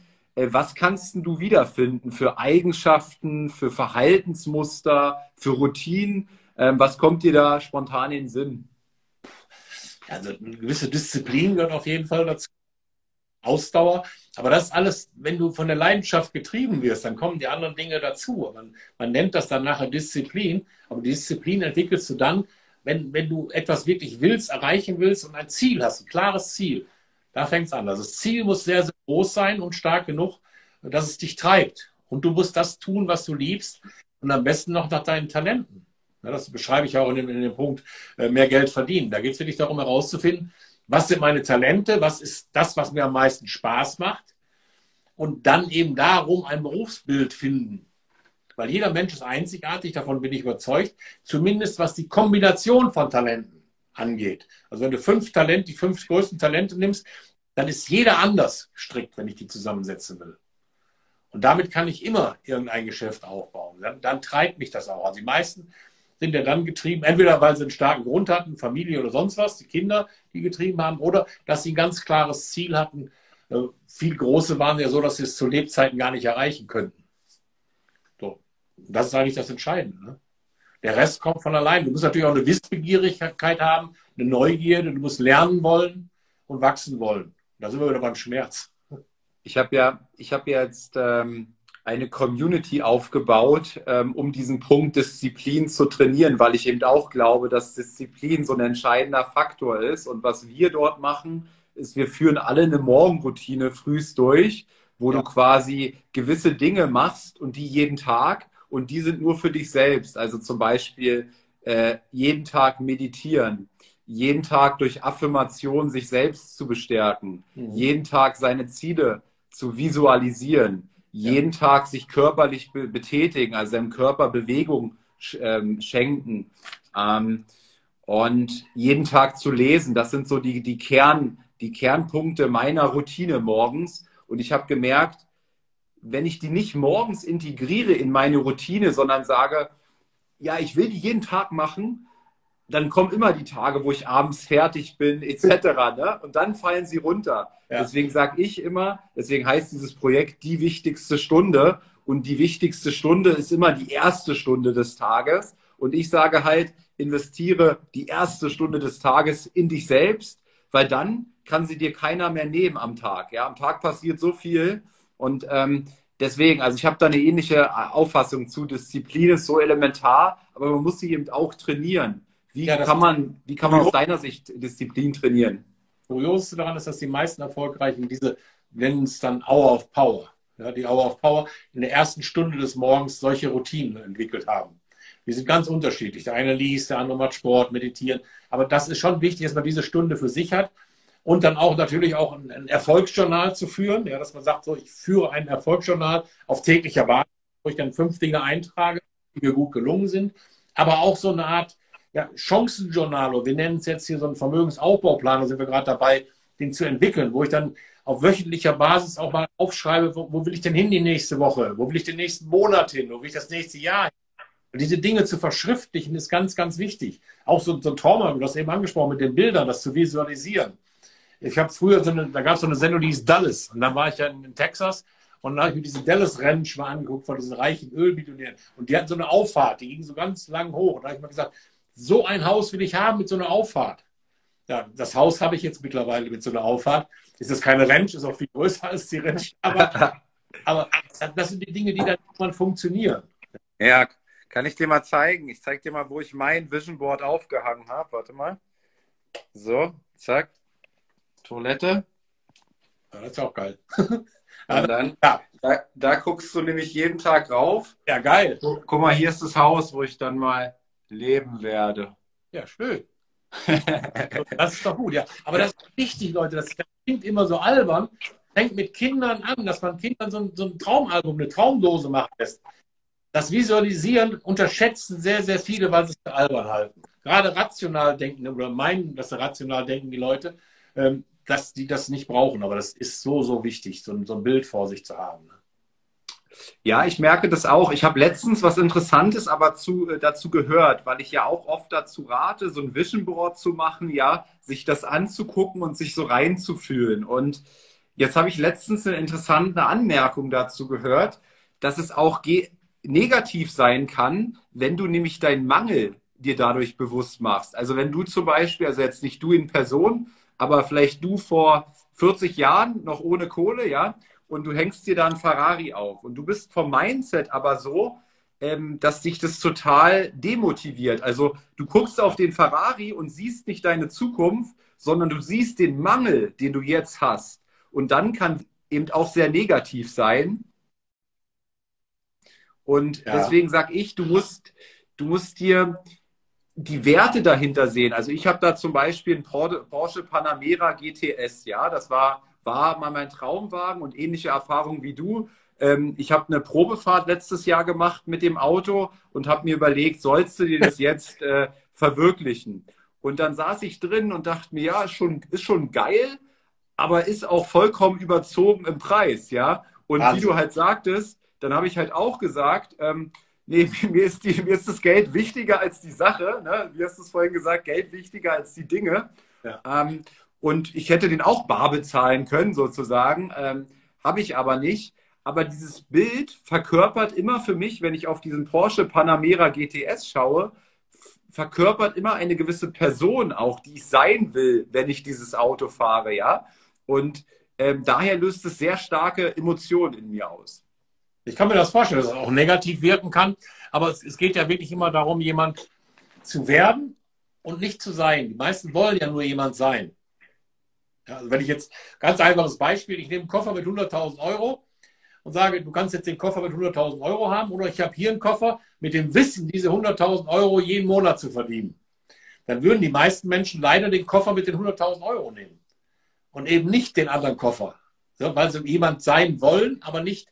[SPEAKER 3] was kannst du wiederfinden für Eigenschaften, für Verhaltensmuster, für Routinen? Ähm, was kommt dir da spontan in den Sinn?
[SPEAKER 2] Also eine gewisse Disziplin gehört auf jeden Fall dazu. Ausdauer. Aber das alles, wenn du von der Leidenschaft getrieben wirst, dann kommen die anderen Dinge dazu. Man, man nennt das dann nachher Disziplin. Aber die Disziplin entwickelst du dann, wenn, wenn du etwas wirklich willst, erreichen willst und ein Ziel hast, ein klares Ziel. Da fängt es an. Also das Ziel muss sehr, sehr groß sein und stark genug, dass es dich treibt. Und du musst das tun, was du liebst und am besten noch nach deinen Talenten. Das beschreibe ich auch in dem, in dem Punkt äh, mehr Geld verdienen. Da geht es wirklich darum herauszufinden, was sind meine Talente, was ist das, was mir am meisten Spaß macht und dann eben darum ein Berufsbild finden. Weil jeder Mensch ist einzigartig, davon bin ich überzeugt, zumindest was die Kombination von Talenten angeht. Also wenn du fünf Talente, die fünf größten Talente nimmst, dann ist jeder anders gestrickt, wenn ich die zusammensetzen will. Und damit kann ich immer irgendein Geschäft aufbauen. Dann, dann treibt mich das auch. Also die meisten sind ja dann getrieben, entweder weil sie einen starken Grund hatten, Familie oder sonst was, die Kinder, die getrieben haben, oder dass sie ein ganz klares Ziel hatten. Äh, viel große waren ja so, dass sie es zu Lebzeiten gar nicht erreichen könnten. So. Das ist eigentlich das Entscheidende. Ne? Der Rest kommt von allein. Du musst natürlich auch eine Wissbegierigkeit haben, eine Neugierde, du musst lernen wollen und wachsen wollen. Da sind wir wieder beim Schmerz.
[SPEAKER 3] Ich habe ja, ich habe jetzt ähm, eine Community aufgebaut, ähm, um diesen Punkt Disziplin zu trainieren, weil ich eben auch glaube, dass Disziplin so ein entscheidender Faktor ist. Und was wir dort machen, ist, wir führen alle eine Morgenroutine frühst durch, wo ja. du quasi gewisse Dinge machst und die jeden Tag und die sind nur für dich selbst. Also zum Beispiel äh, jeden Tag meditieren, jeden Tag durch Affirmation sich selbst zu bestärken, mhm. jeden Tag seine Ziele zu visualisieren, ja. jeden Tag sich körperlich be betätigen, also seinem Körper Bewegung sch ähm, schenken ähm, und jeden Tag zu lesen. Das sind so die, die, Kern, die Kernpunkte meiner Routine morgens. Und ich habe gemerkt, wenn ich die nicht morgens integriere in meine Routine, sondern sage, ja, ich will die jeden Tag machen, dann kommen immer die Tage, wo ich abends fertig bin, etc. Ne? Und dann fallen sie runter. Ja. Deswegen sage ich immer, deswegen heißt dieses Projekt die wichtigste Stunde. Und die wichtigste Stunde ist immer die erste Stunde des Tages. Und ich sage halt, investiere die erste Stunde des Tages in dich selbst, weil dann kann sie dir keiner mehr nehmen am Tag. Ja, am Tag passiert so viel und ähm, deswegen, also ich habe da eine ähnliche äh, Auffassung zu. Disziplin ist so elementar, aber man muss sie eben auch trainieren. Wie ja, kann man, wie kann man aus deiner Sicht Disziplin trainieren?
[SPEAKER 2] Kurios daran ist, dass die meisten Erfolgreichen diese nennen es dann Hour of Power. Ja, die Hour of Power in der ersten Stunde des Morgens solche Routinen entwickelt haben. Die sind ganz unterschiedlich. Der eine liest, der andere macht Sport, meditieren. Aber das ist schon wichtig, dass man diese Stunde für sich hat und dann auch natürlich auch ein, ein Erfolgsjournal zu führen, ja, dass man sagt, so, ich führe ein Erfolgsjournal auf täglicher Basis, wo ich dann fünf Dinge eintrage, die mir gut gelungen sind, aber auch so eine Art ja, Chancenjournal, wir nennen es jetzt hier so einen Vermögensaufbauplan, da sind wir gerade dabei, den zu entwickeln, wo ich dann auf wöchentlicher Basis auch mal aufschreibe, wo, wo, will ich denn hin die nächste Woche, wo will ich den nächsten Monat hin, wo will ich das nächste Jahr hin. Und diese Dinge zu verschriftlichen ist ganz, ganz wichtig. Auch so, so ein Trauma, du hast eben angesprochen, mit den Bildern, das zu visualisieren. Ich habe früher so eine, da gab es so eine Sendung, die hieß Dallas. Und dann war ich ja in, in Texas und dann habe ich mir diese Dallas Ranch mal angeguckt von diesen reichen Ölbillionären. Und die hatten so eine Auffahrt, die ging so ganz lang hoch. Und da habe ich mir gesagt, so ein Haus will ich haben mit so einer Auffahrt. Ja, das Haus habe ich jetzt mittlerweile mit so einer Auffahrt. Ist das keine Ranch, ist auch viel größer als die Ranch. Aber, aber das sind die Dinge, die dann irgendwann funktionieren.
[SPEAKER 3] Ja, kann ich dir mal zeigen? Ich zeige dir mal, wo ich mein Vision Board aufgehangen habe. Warte mal. So, zack. Toilette.
[SPEAKER 2] Ja, das ist auch geil.
[SPEAKER 3] Und dann, ja. da, da, guckst du nämlich jeden Tag rauf.
[SPEAKER 2] Ja, geil.
[SPEAKER 3] Guck, guck mal, hier ist das Haus, wo ich dann mal leben werde.
[SPEAKER 2] Ja, schön. das ist doch gut, ja. Aber das ist wichtig, Leute. Das klingt immer so albern. Fängt mit Kindern an, dass man Kindern so ein, so ein Traumalbum, eine Traumdose machen lässt das Visualisieren unterschätzen sehr, sehr viele, weil sie es für albern halten. Gerade rational denken oder meinen, dass sie rational denken, die Leute, ähm, dass die das nicht brauchen. Aber das ist so, so wichtig, so ein, so ein Bild vor sich zu haben. Ne?
[SPEAKER 3] Ja, ich merke das auch. Ich habe letztens was Interessantes aber zu, äh, dazu gehört, weil ich ja auch oft dazu rate, so ein Vision Board zu machen, ja, sich das anzugucken und sich so reinzufühlen. Und jetzt habe ich letztens eine interessante Anmerkung dazu gehört, dass es auch negativ sein kann, wenn du nämlich deinen Mangel dir dadurch bewusst machst. Also wenn du zum Beispiel, also jetzt nicht du in Person, aber vielleicht du vor 40 Jahren noch ohne Kohle, ja, und du hängst dir da ein Ferrari auf und du bist vom Mindset aber so, ähm, dass dich das total demotiviert. Also du guckst auf den Ferrari und siehst nicht deine Zukunft, sondern du siehst den Mangel, den du jetzt hast. Und dann kann eben auch sehr negativ sein, und ja. deswegen sage ich, du musst, du musst dir die Werte dahinter sehen. Also ich habe da zum Beispiel einen Porsche Panamera GTS, ja, das war, war mal mein Traumwagen und ähnliche Erfahrungen wie du. Ähm, ich habe eine Probefahrt letztes Jahr gemacht mit dem Auto und habe mir überlegt, sollst du dir das jetzt äh, verwirklichen? Und dann saß ich drin und dachte mir, ja, ist schon, ist schon geil, aber ist auch vollkommen überzogen im Preis, ja. Und also. wie du halt sagtest, dann habe ich halt auch gesagt, ähm, nee, mir ist, die, mir ist das Geld wichtiger als die Sache. Ne? Wie hast du es vorhin gesagt, Geld wichtiger als die Dinge. Ja. Ähm, und ich hätte den auch bar bezahlen können, sozusagen. Ähm, habe ich aber nicht. Aber dieses Bild verkörpert immer für mich, wenn ich auf diesen Porsche Panamera GTS schaue, verkörpert immer eine gewisse Person auch, die ich sein will, wenn ich dieses Auto fahre, ja. Und ähm, daher löst es sehr starke Emotionen in mir aus.
[SPEAKER 2] Ich kann mir das vorstellen, dass es auch negativ wirken kann, aber es, es geht ja wirklich immer darum, jemand zu werden und nicht zu sein. Die meisten wollen ja nur jemand sein. Ja, also wenn ich jetzt, ganz einfaches Beispiel, ich nehme einen Koffer mit 100.000 Euro und sage, du kannst jetzt den Koffer mit 100.000 Euro haben oder ich habe hier einen Koffer mit dem Wissen, diese 100.000 Euro jeden Monat zu verdienen. Dann würden die meisten Menschen leider den Koffer mit den 100.000 Euro nehmen und eben nicht den anderen Koffer, weil sie jemand sein wollen, aber nicht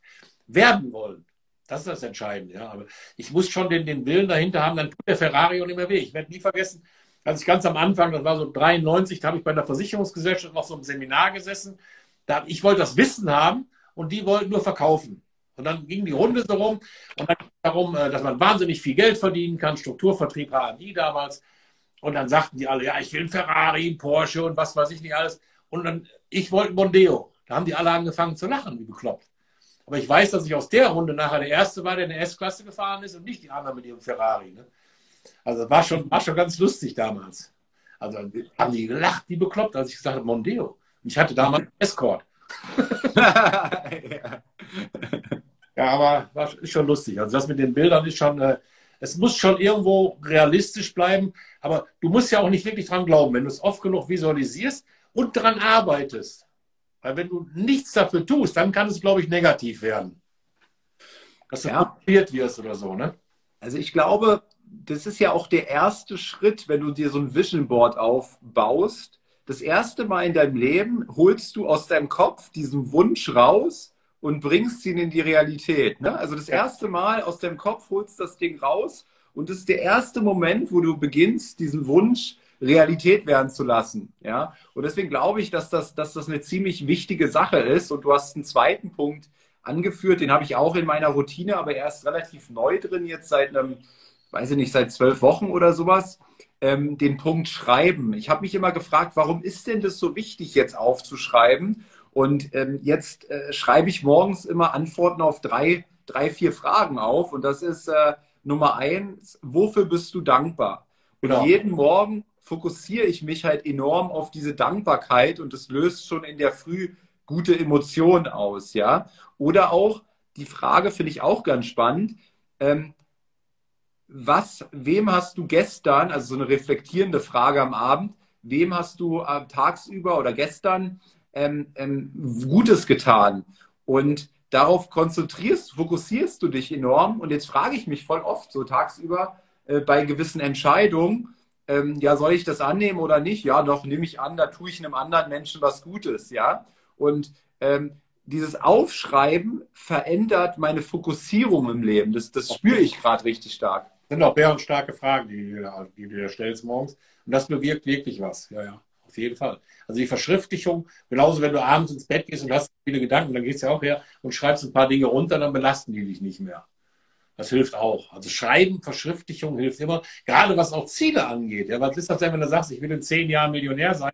[SPEAKER 2] werden wollen. Das ist das Entscheidende. Ja. Aber ich muss schon den, den Willen dahinter haben, dann tut der Ferrari auch nicht mehr weh. Ich werde nie vergessen, als ich ganz am Anfang, das war so 93, da habe ich bei einer Versicherungsgesellschaft noch so einem Seminar gesessen. Da, ich wollte das Wissen haben und die wollten nur verkaufen. Und dann ging die Runde so rum und dann darum, äh, dass man wahnsinnig viel Geld verdienen kann, Strukturvertrieb HMI damals. Und dann sagten die alle, ja, ich will einen Ferrari, einen Porsche und was weiß ich nicht alles. Und dann, ich wollte Mondeo. Da haben die alle angefangen zu lachen, wie bekloppt. Aber ich weiß, dass ich aus der Runde nachher der Erste war, der in der S-Klasse gefahren ist und nicht die anderen mit ihrem Ferrari. Ne? Also war schon, war schon ganz lustig damals. Also haben die gelacht, wie bekloppt, als ich gesagt habe, Mondeo. Und ich hatte damals einen Escort. ja. ja, aber war, ist schon lustig. Also das mit den Bildern ist schon, äh, es muss schon irgendwo realistisch bleiben, aber du musst ja auch nicht wirklich dran glauben. Wenn du es oft genug visualisierst und daran arbeitest, weil wenn du nichts dafür tust, dann kann es, glaube ich, negativ werden. Dass du ja. wirst oder so, ne?
[SPEAKER 3] Also ich glaube, das ist ja auch der erste Schritt, wenn du dir so ein Vision Board aufbaust. Das erste Mal in deinem Leben holst du aus deinem Kopf diesen Wunsch raus und bringst ihn in die Realität. Ne? Also das erste Mal aus deinem Kopf holst das Ding raus und das ist der erste Moment, wo du beginnst, diesen Wunsch Realität werden zu lassen. Ja? Und deswegen glaube ich, dass das, dass das eine ziemlich wichtige Sache ist. Und du hast einen zweiten Punkt angeführt, den habe ich auch in meiner Routine, aber erst relativ neu drin, jetzt seit einem weiß ich nicht, seit zwölf Wochen oder sowas, ähm, den Punkt Schreiben. Ich habe mich immer gefragt, warum ist denn das so wichtig, jetzt aufzuschreiben? Und ähm, jetzt äh, schreibe ich morgens immer Antworten auf drei, drei, vier Fragen auf. Und das ist äh, Nummer eins, wofür bist du dankbar? Und genau. jeden Morgen fokussiere ich mich halt enorm auf diese Dankbarkeit und das löst schon in der Früh gute Emotionen aus, ja. Oder auch die Frage finde ich auch ganz spannend. Ähm, was, wem hast du gestern, also so eine reflektierende Frage am Abend, wem hast du äh, tagsüber oder gestern ähm, ähm, Gutes getan? Und darauf konzentrierst, fokussierst du dich enorm. Und jetzt frage ich mich voll oft so tagsüber äh, bei gewissen Entscheidungen, ähm, ja, soll ich das annehmen oder nicht? Ja, doch, nehme ich an, da tue ich einem anderen Menschen was Gutes, ja. Und ähm, dieses Aufschreiben verändert meine Fokussierung im Leben. Das, das spüre ich gerade richtig stark.
[SPEAKER 2] Das sind auch bärenstarke Fragen, die du, da, die du dir stellst morgens. Und das bewirkt wirklich was. Ja, ja, auf jeden Fall. Also die Verschriftlichung, genauso wenn du abends ins Bett gehst und hast viele Gedanken, dann gehst du ja auch her und schreibst ein paar Dinge runter, dann belasten die dich nicht mehr. Das hilft auch. Also Schreiben, Verschriftlichung hilft immer, gerade was auch Ziele angeht. Ja, was ist das denn, wenn du sagst, ich will in zehn Jahren Millionär sein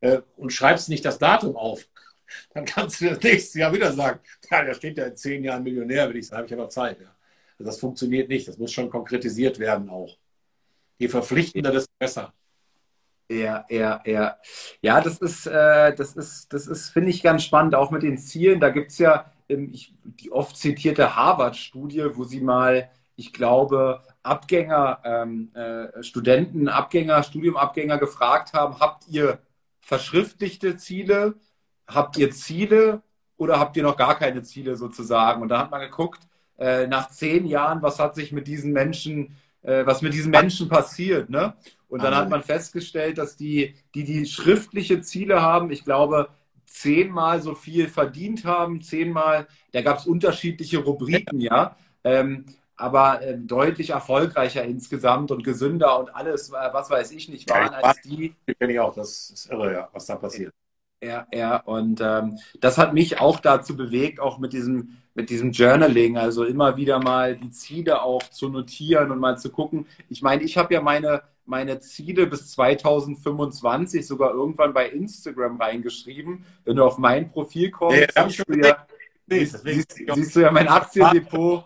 [SPEAKER 2] äh, und schreibst nicht das Datum auf? Dann kannst du das nächste Jahr wieder sagen, ja, da steht ja in zehn Jahren Millionär, will ich sagen, habe ich aber Zeit. Ja. Also das funktioniert nicht. Das muss schon konkretisiert werden auch. Je verpflichtender, desto besser.
[SPEAKER 3] Ja, ja, ja. Ja, das ist, äh, das ist, das ist, finde ich, ganz spannend, auch mit den Zielen. Da gibt es ja ich, die oft zitierte Harvard-Studie, wo sie mal, ich glaube, Abgänger, ähm, äh, Studenten, Abgänger, Studiumabgänger gefragt haben, habt ihr verschriftlichte Ziele, habt ihr Ziele oder habt ihr noch gar keine Ziele sozusagen? Und da hat man geguckt, äh, nach zehn Jahren, was hat sich mit diesen Menschen, äh, was mit diesen Menschen passiert, ne? Und dann hat man festgestellt, dass die, die die schriftliche Ziele haben, ich glaube, zehnmal so viel verdient haben, zehnmal, da gab es unterschiedliche Rubriken, ja, ähm, aber äh, deutlich erfolgreicher insgesamt und gesünder und alles, äh, was weiß ich nicht, waren ja, als die.
[SPEAKER 2] Kenne ich auch, das ist irre, ja, was da passiert.
[SPEAKER 3] Ja, ja, und ähm, das hat mich auch dazu bewegt, auch mit diesem, mit diesem Journaling, also immer wieder mal die Ziele auch zu notieren und mal zu gucken. Ich meine, ich habe ja meine, meine Ziele bis 2025 sogar irgendwann bei Instagram reingeschrieben. Wenn du auf mein Profil kommst, ja, siehst, du ja, siehst, siehst, siehst, du ja mein Aktiendepot.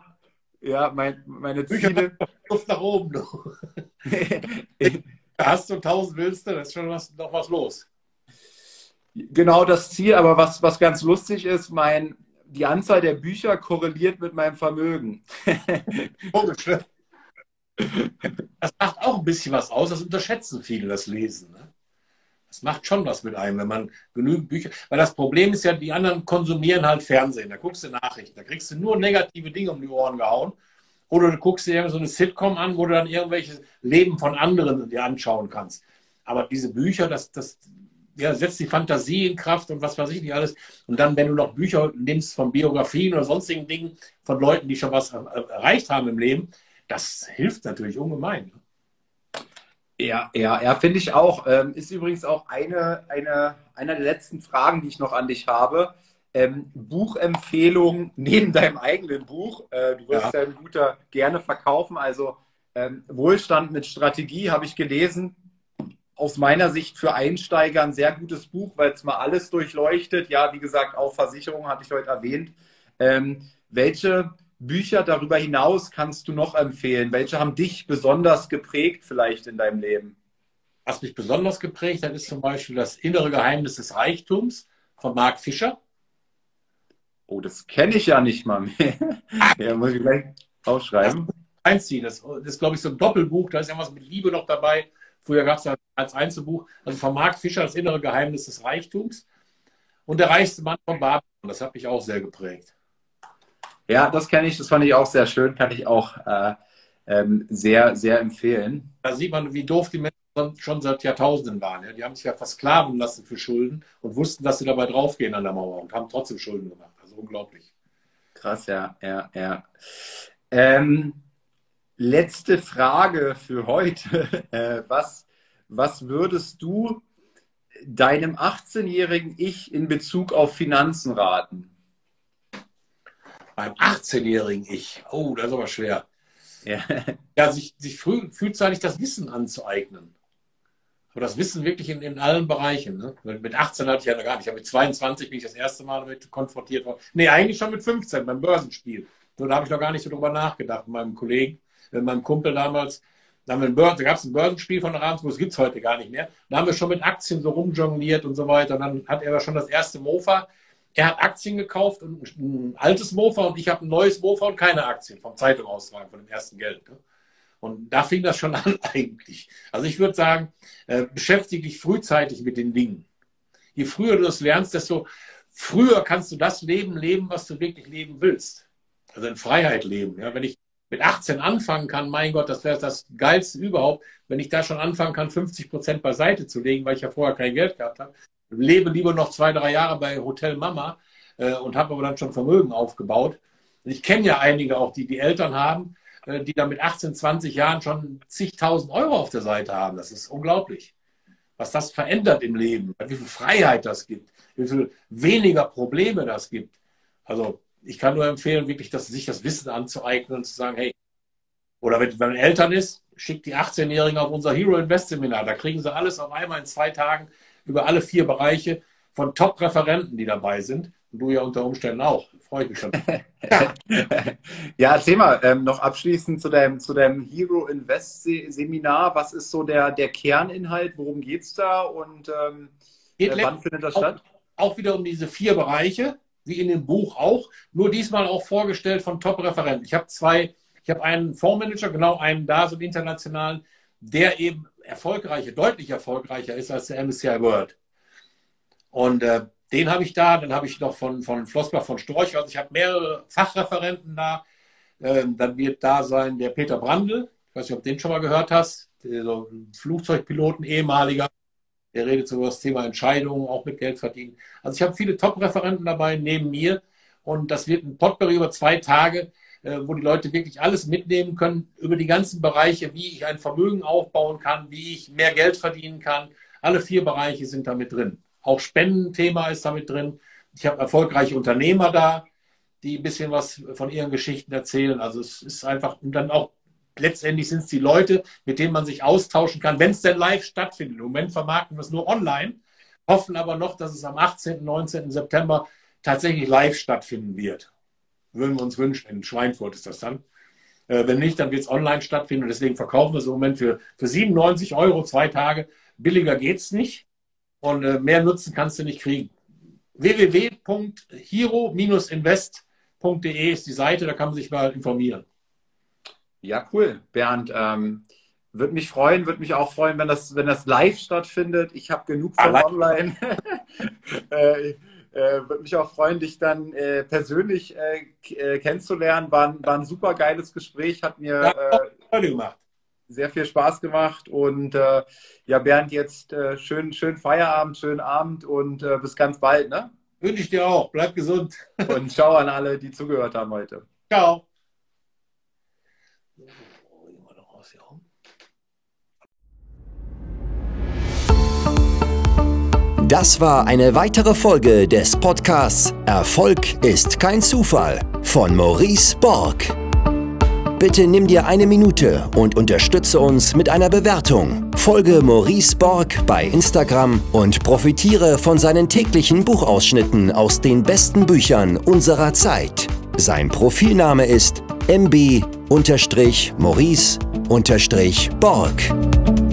[SPEAKER 3] Ja, mein, meine Ziele.
[SPEAKER 2] Luft nach oben. Du. Hast du 1000 willst du, das ist schon was, noch was los.
[SPEAKER 3] Genau das Ziel, aber was, was ganz lustig ist, mein, die Anzahl der Bücher korreliert mit meinem Vermögen.
[SPEAKER 2] Komisch, ne? Das macht auch ein bisschen was aus, das unterschätzen viele, das Lesen. Ne? Das macht schon was mit einem, wenn man genügend Bücher. Weil das Problem ist ja, die anderen konsumieren halt Fernsehen. Da guckst du Nachrichten, da kriegst du nur negative Dinge um die Ohren gehauen. Oder du guckst dir so eine Sitcom an, wo du dann irgendwelche Leben von anderen dir anschauen kannst. Aber diese Bücher, das, das ja, setzt die Fantasie in Kraft und was weiß ich nicht alles. Und dann, wenn du noch Bücher nimmst von Biografien oder sonstigen Dingen von Leuten, die schon was erreicht haben im Leben, das hilft natürlich ungemein.
[SPEAKER 3] Ja, ja, ja, finde ich auch. Ähm, ist übrigens auch eine, eine, einer der letzten Fragen, die ich noch an dich habe. Ähm, Buchempfehlung neben deinem eigenen Buch. Äh, du wirst ja. dein Guter gerne verkaufen. Also ähm, Wohlstand mit Strategie habe ich gelesen. Aus meiner Sicht für Einsteiger ein sehr gutes Buch, weil es mal alles durchleuchtet. Ja, wie gesagt, auch Versicherung hatte ich heute erwähnt. Ähm, welche Bücher darüber hinaus kannst du noch empfehlen? Welche haben dich besonders geprägt vielleicht in deinem Leben?
[SPEAKER 2] Was mich besonders geprägt hat, ist zum Beispiel das innere Geheimnis des Reichtums von Mark Fischer.
[SPEAKER 3] Oh, das kenne ich ja nicht mal mehr. ja, muss ich gleich aufschreiben.
[SPEAKER 2] Einziehen. Das, das ist, glaube ich, so ein Doppelbuch. Da ist ja was mit Liebe noch dabei. Früher gab es ja als Einzelbuch. Also von Mark Fischer, das innere Geheimnis des Reichtums. Und der reichste Mann von Babylon. Das hat mich auch sehr geprägt.
[SPEAKER 3] Ja, das kenne ich, das fand ich auch sehr schön, kann ich auch äh, ähm, sehr, sehr empfehlen.
[SPEAKER 2] Da sieht man, wie doof die Menschen schon seit Jahrtausenden waren. Ja? Die haben sich ja versklaven lassen für Schulden und wussten, dass sie dabei draufgehen an der Mauer und haben trotzdem Schulden gemacht. Also unglaublich.
[SPEAKER 3] Krass, ja, ja, ja. Ähm, letzte Frage für heute. Äh, was, was würdest du deinem 18-jährigen Ich in Bezug auf Finanzen raten?
[SPEAKER 2] beim 18-jährigen Ich, oh, das ist aber schwer. Ja, ja sich, sich früh, frühzeitig das Wissen anzueignen. Aber das Wissen wirklich in, in allen Bereichen. Ne? Mit 18 hatte ich ja noch gar nicht. Mit 22 bin ich das erste Mal damit konfrontiert worden. Nee, eigentlich schon mit 15 beim Börsenspiel. So, da habe ich noch gar nicht so drüber nachgedacht. Mit meinem Kollegen, mit meinem Kumpel damals, da, da gab es ein Börsenspiel von Ravensburg, das gibt es heute gar nicht mehr. Da haben wir schon mit Aktien so rumjongliert und so weiter. Und dann hat er schon das erste Mofa. Er hat Aktien gekauft und ein altes Mofa und ich habe ein neues Mofa und keine Aktien vom Zeitung austragen, von dem ersten Geld. Ne? Und da fing das schon an eigentlich. Also ich würde sagen, äh, beschäftige dich frühzeitig mit den Dingen. Je früher du das lernst, desto früher kannst du das Leben leben, was du wirklich leben willst. Also in Freiheit leben. Ja, wenn ich mit 18 anfangen kann, mein Gott, das wäre das Geilste überhaupt, wenn ich da schon anfangen kann, 50 Prozent beiseite zu legen, weil ich ja vorher kein Geld gehabt habe. Lebe lieber noch zwei, drei Jahre bei Hotel Mama äh, und habe aber dann schon Vermögen aufgebaut. Ich kenne ja einige auch, die die Eltern haben, äh, die da mit 18, 20 Jahren schon zigtausend Euro auf der Seite haben. Das ist unglaublich. Was das verändert im Leben, wie viel Freiheit das gibt, wie viel weniger Probleme das gibt. Also ich kann nur empfehlen, wirklich das, sich das Wissen anzueignen und zu sagen, hey, oder wenn man Eltern ist, schickt die 18-Jährigen auf unser Hero Invest Seminar. Da kriegen sie alles auf einmal in zwei Tagen über alle vier Bereiche von Top-Referenten, die dabei sind. Und du ja unter Umständen auch. Freue ich mich schon.
[SPEAKER 3] ja, erzähl mal ähm, noch abschließend zu deinem, zu deinem Hero Invest Seminar. Was ist so der, der Kerninhalt? Worum geht es da und ähm,
[SPEAKER 2] geht äh, wann findet das auch, statt? Auch wieder um diese vier Bereiche, wie in dem Buch auch, nur diesmal auch vorgestellt von Top-Referenten. Ich habe zwei, ich habe einen Fondsmanager, genau einen da, so einen internationalen, der eben erfolgreicher, deutlich erfolgreicher ist als der MSCI World. Und äh, den habe ich da, dann habe ich noch von, von Flossbach von Storch, also ich habe mehrere Fachreferenten da. Ähm, dann wird da sein der Peter Brandl, ich weiß nicht, ob du den schon mal gehört hast, der so Flugzeugpiloten, ehemaliger, der redet so über das Thema Entscheidungen, auch mit Geld verdienen. Also ich habe viele Top-Referenten dabei neben mir und das wird ein Potpourri über zwei Tage, äh, wo die Leute wirklich alles mitnehmen können über die ganzen Bereiche, wie ich ein Vermögen aufbauen kann, wie ich mehr Geld verdienen kann. Alle vier Bereiche sind da mit drin. Auch Spendenthema ist damit drin. Ich habe erfolgreiche Unternehmer da, die ein bisschen was von ihren Geschichten erzählen. Also es ist einfach, und dann auch letztendlich sind es die Leute, mit denen man sich austauschen kann, wenn es denn live stattfindet. Im Moment vermarkten wir es nur online, hoffen aber noch, dass es am 18., 19. September tatsächlich live stattfinden wird. Würden wir uns wünschen. In Schweinfurt ist das dann. Äh, wenn nicht, dann wird es online stattfinden. Und deswegen verkaufen wir es im Moment für, für 97 Euro zwei Tage. Billiger geht es nicht. Und äh, mehr Nutzen kannst du nicht kriegen. www.hero-invest.de ist die Seite, da kann man sich mal informieren.
[SPEAKER 3] Ja, cool. Bernd, ähm, würde mich freuen, würde mich auch freuen, wenn das, wenn das live stattfindet. Ich habe genug von ah, online. äh, äh, würde mich auch freuen, dich dann äh, persönlich äh, äh, kennenzulernen. War, war ein super geiles Gespräch, hat mir ja, äh, sehr viel Spaß gemacht. Und äh, ja, Bernd, jetzt äh, schön, schön Feierabend, schönen Abend und äh, bis ganz bald. Ne?
[SPEAKER 2] Wünsche ich dir auch. Bleib gesund.
[SPEAKER 3] und ciao an alle, die zugehört haben heute.
[SPEAKER 2] Ciao.
[SPEAKER 1] Das war eine weitere Folge des Podcasts Erfolg ist kein Zufall von Maurice Borg. Bitte nimm dir eine Minute und unterstütze uns mit einer Bewertung. Folge Maurice Borg bei Instagram und profitiere von seinen täglichen Buchausschnitten aus den besten Büchern unserer Zeit. Sein Profilname ist mb-maurice-borg.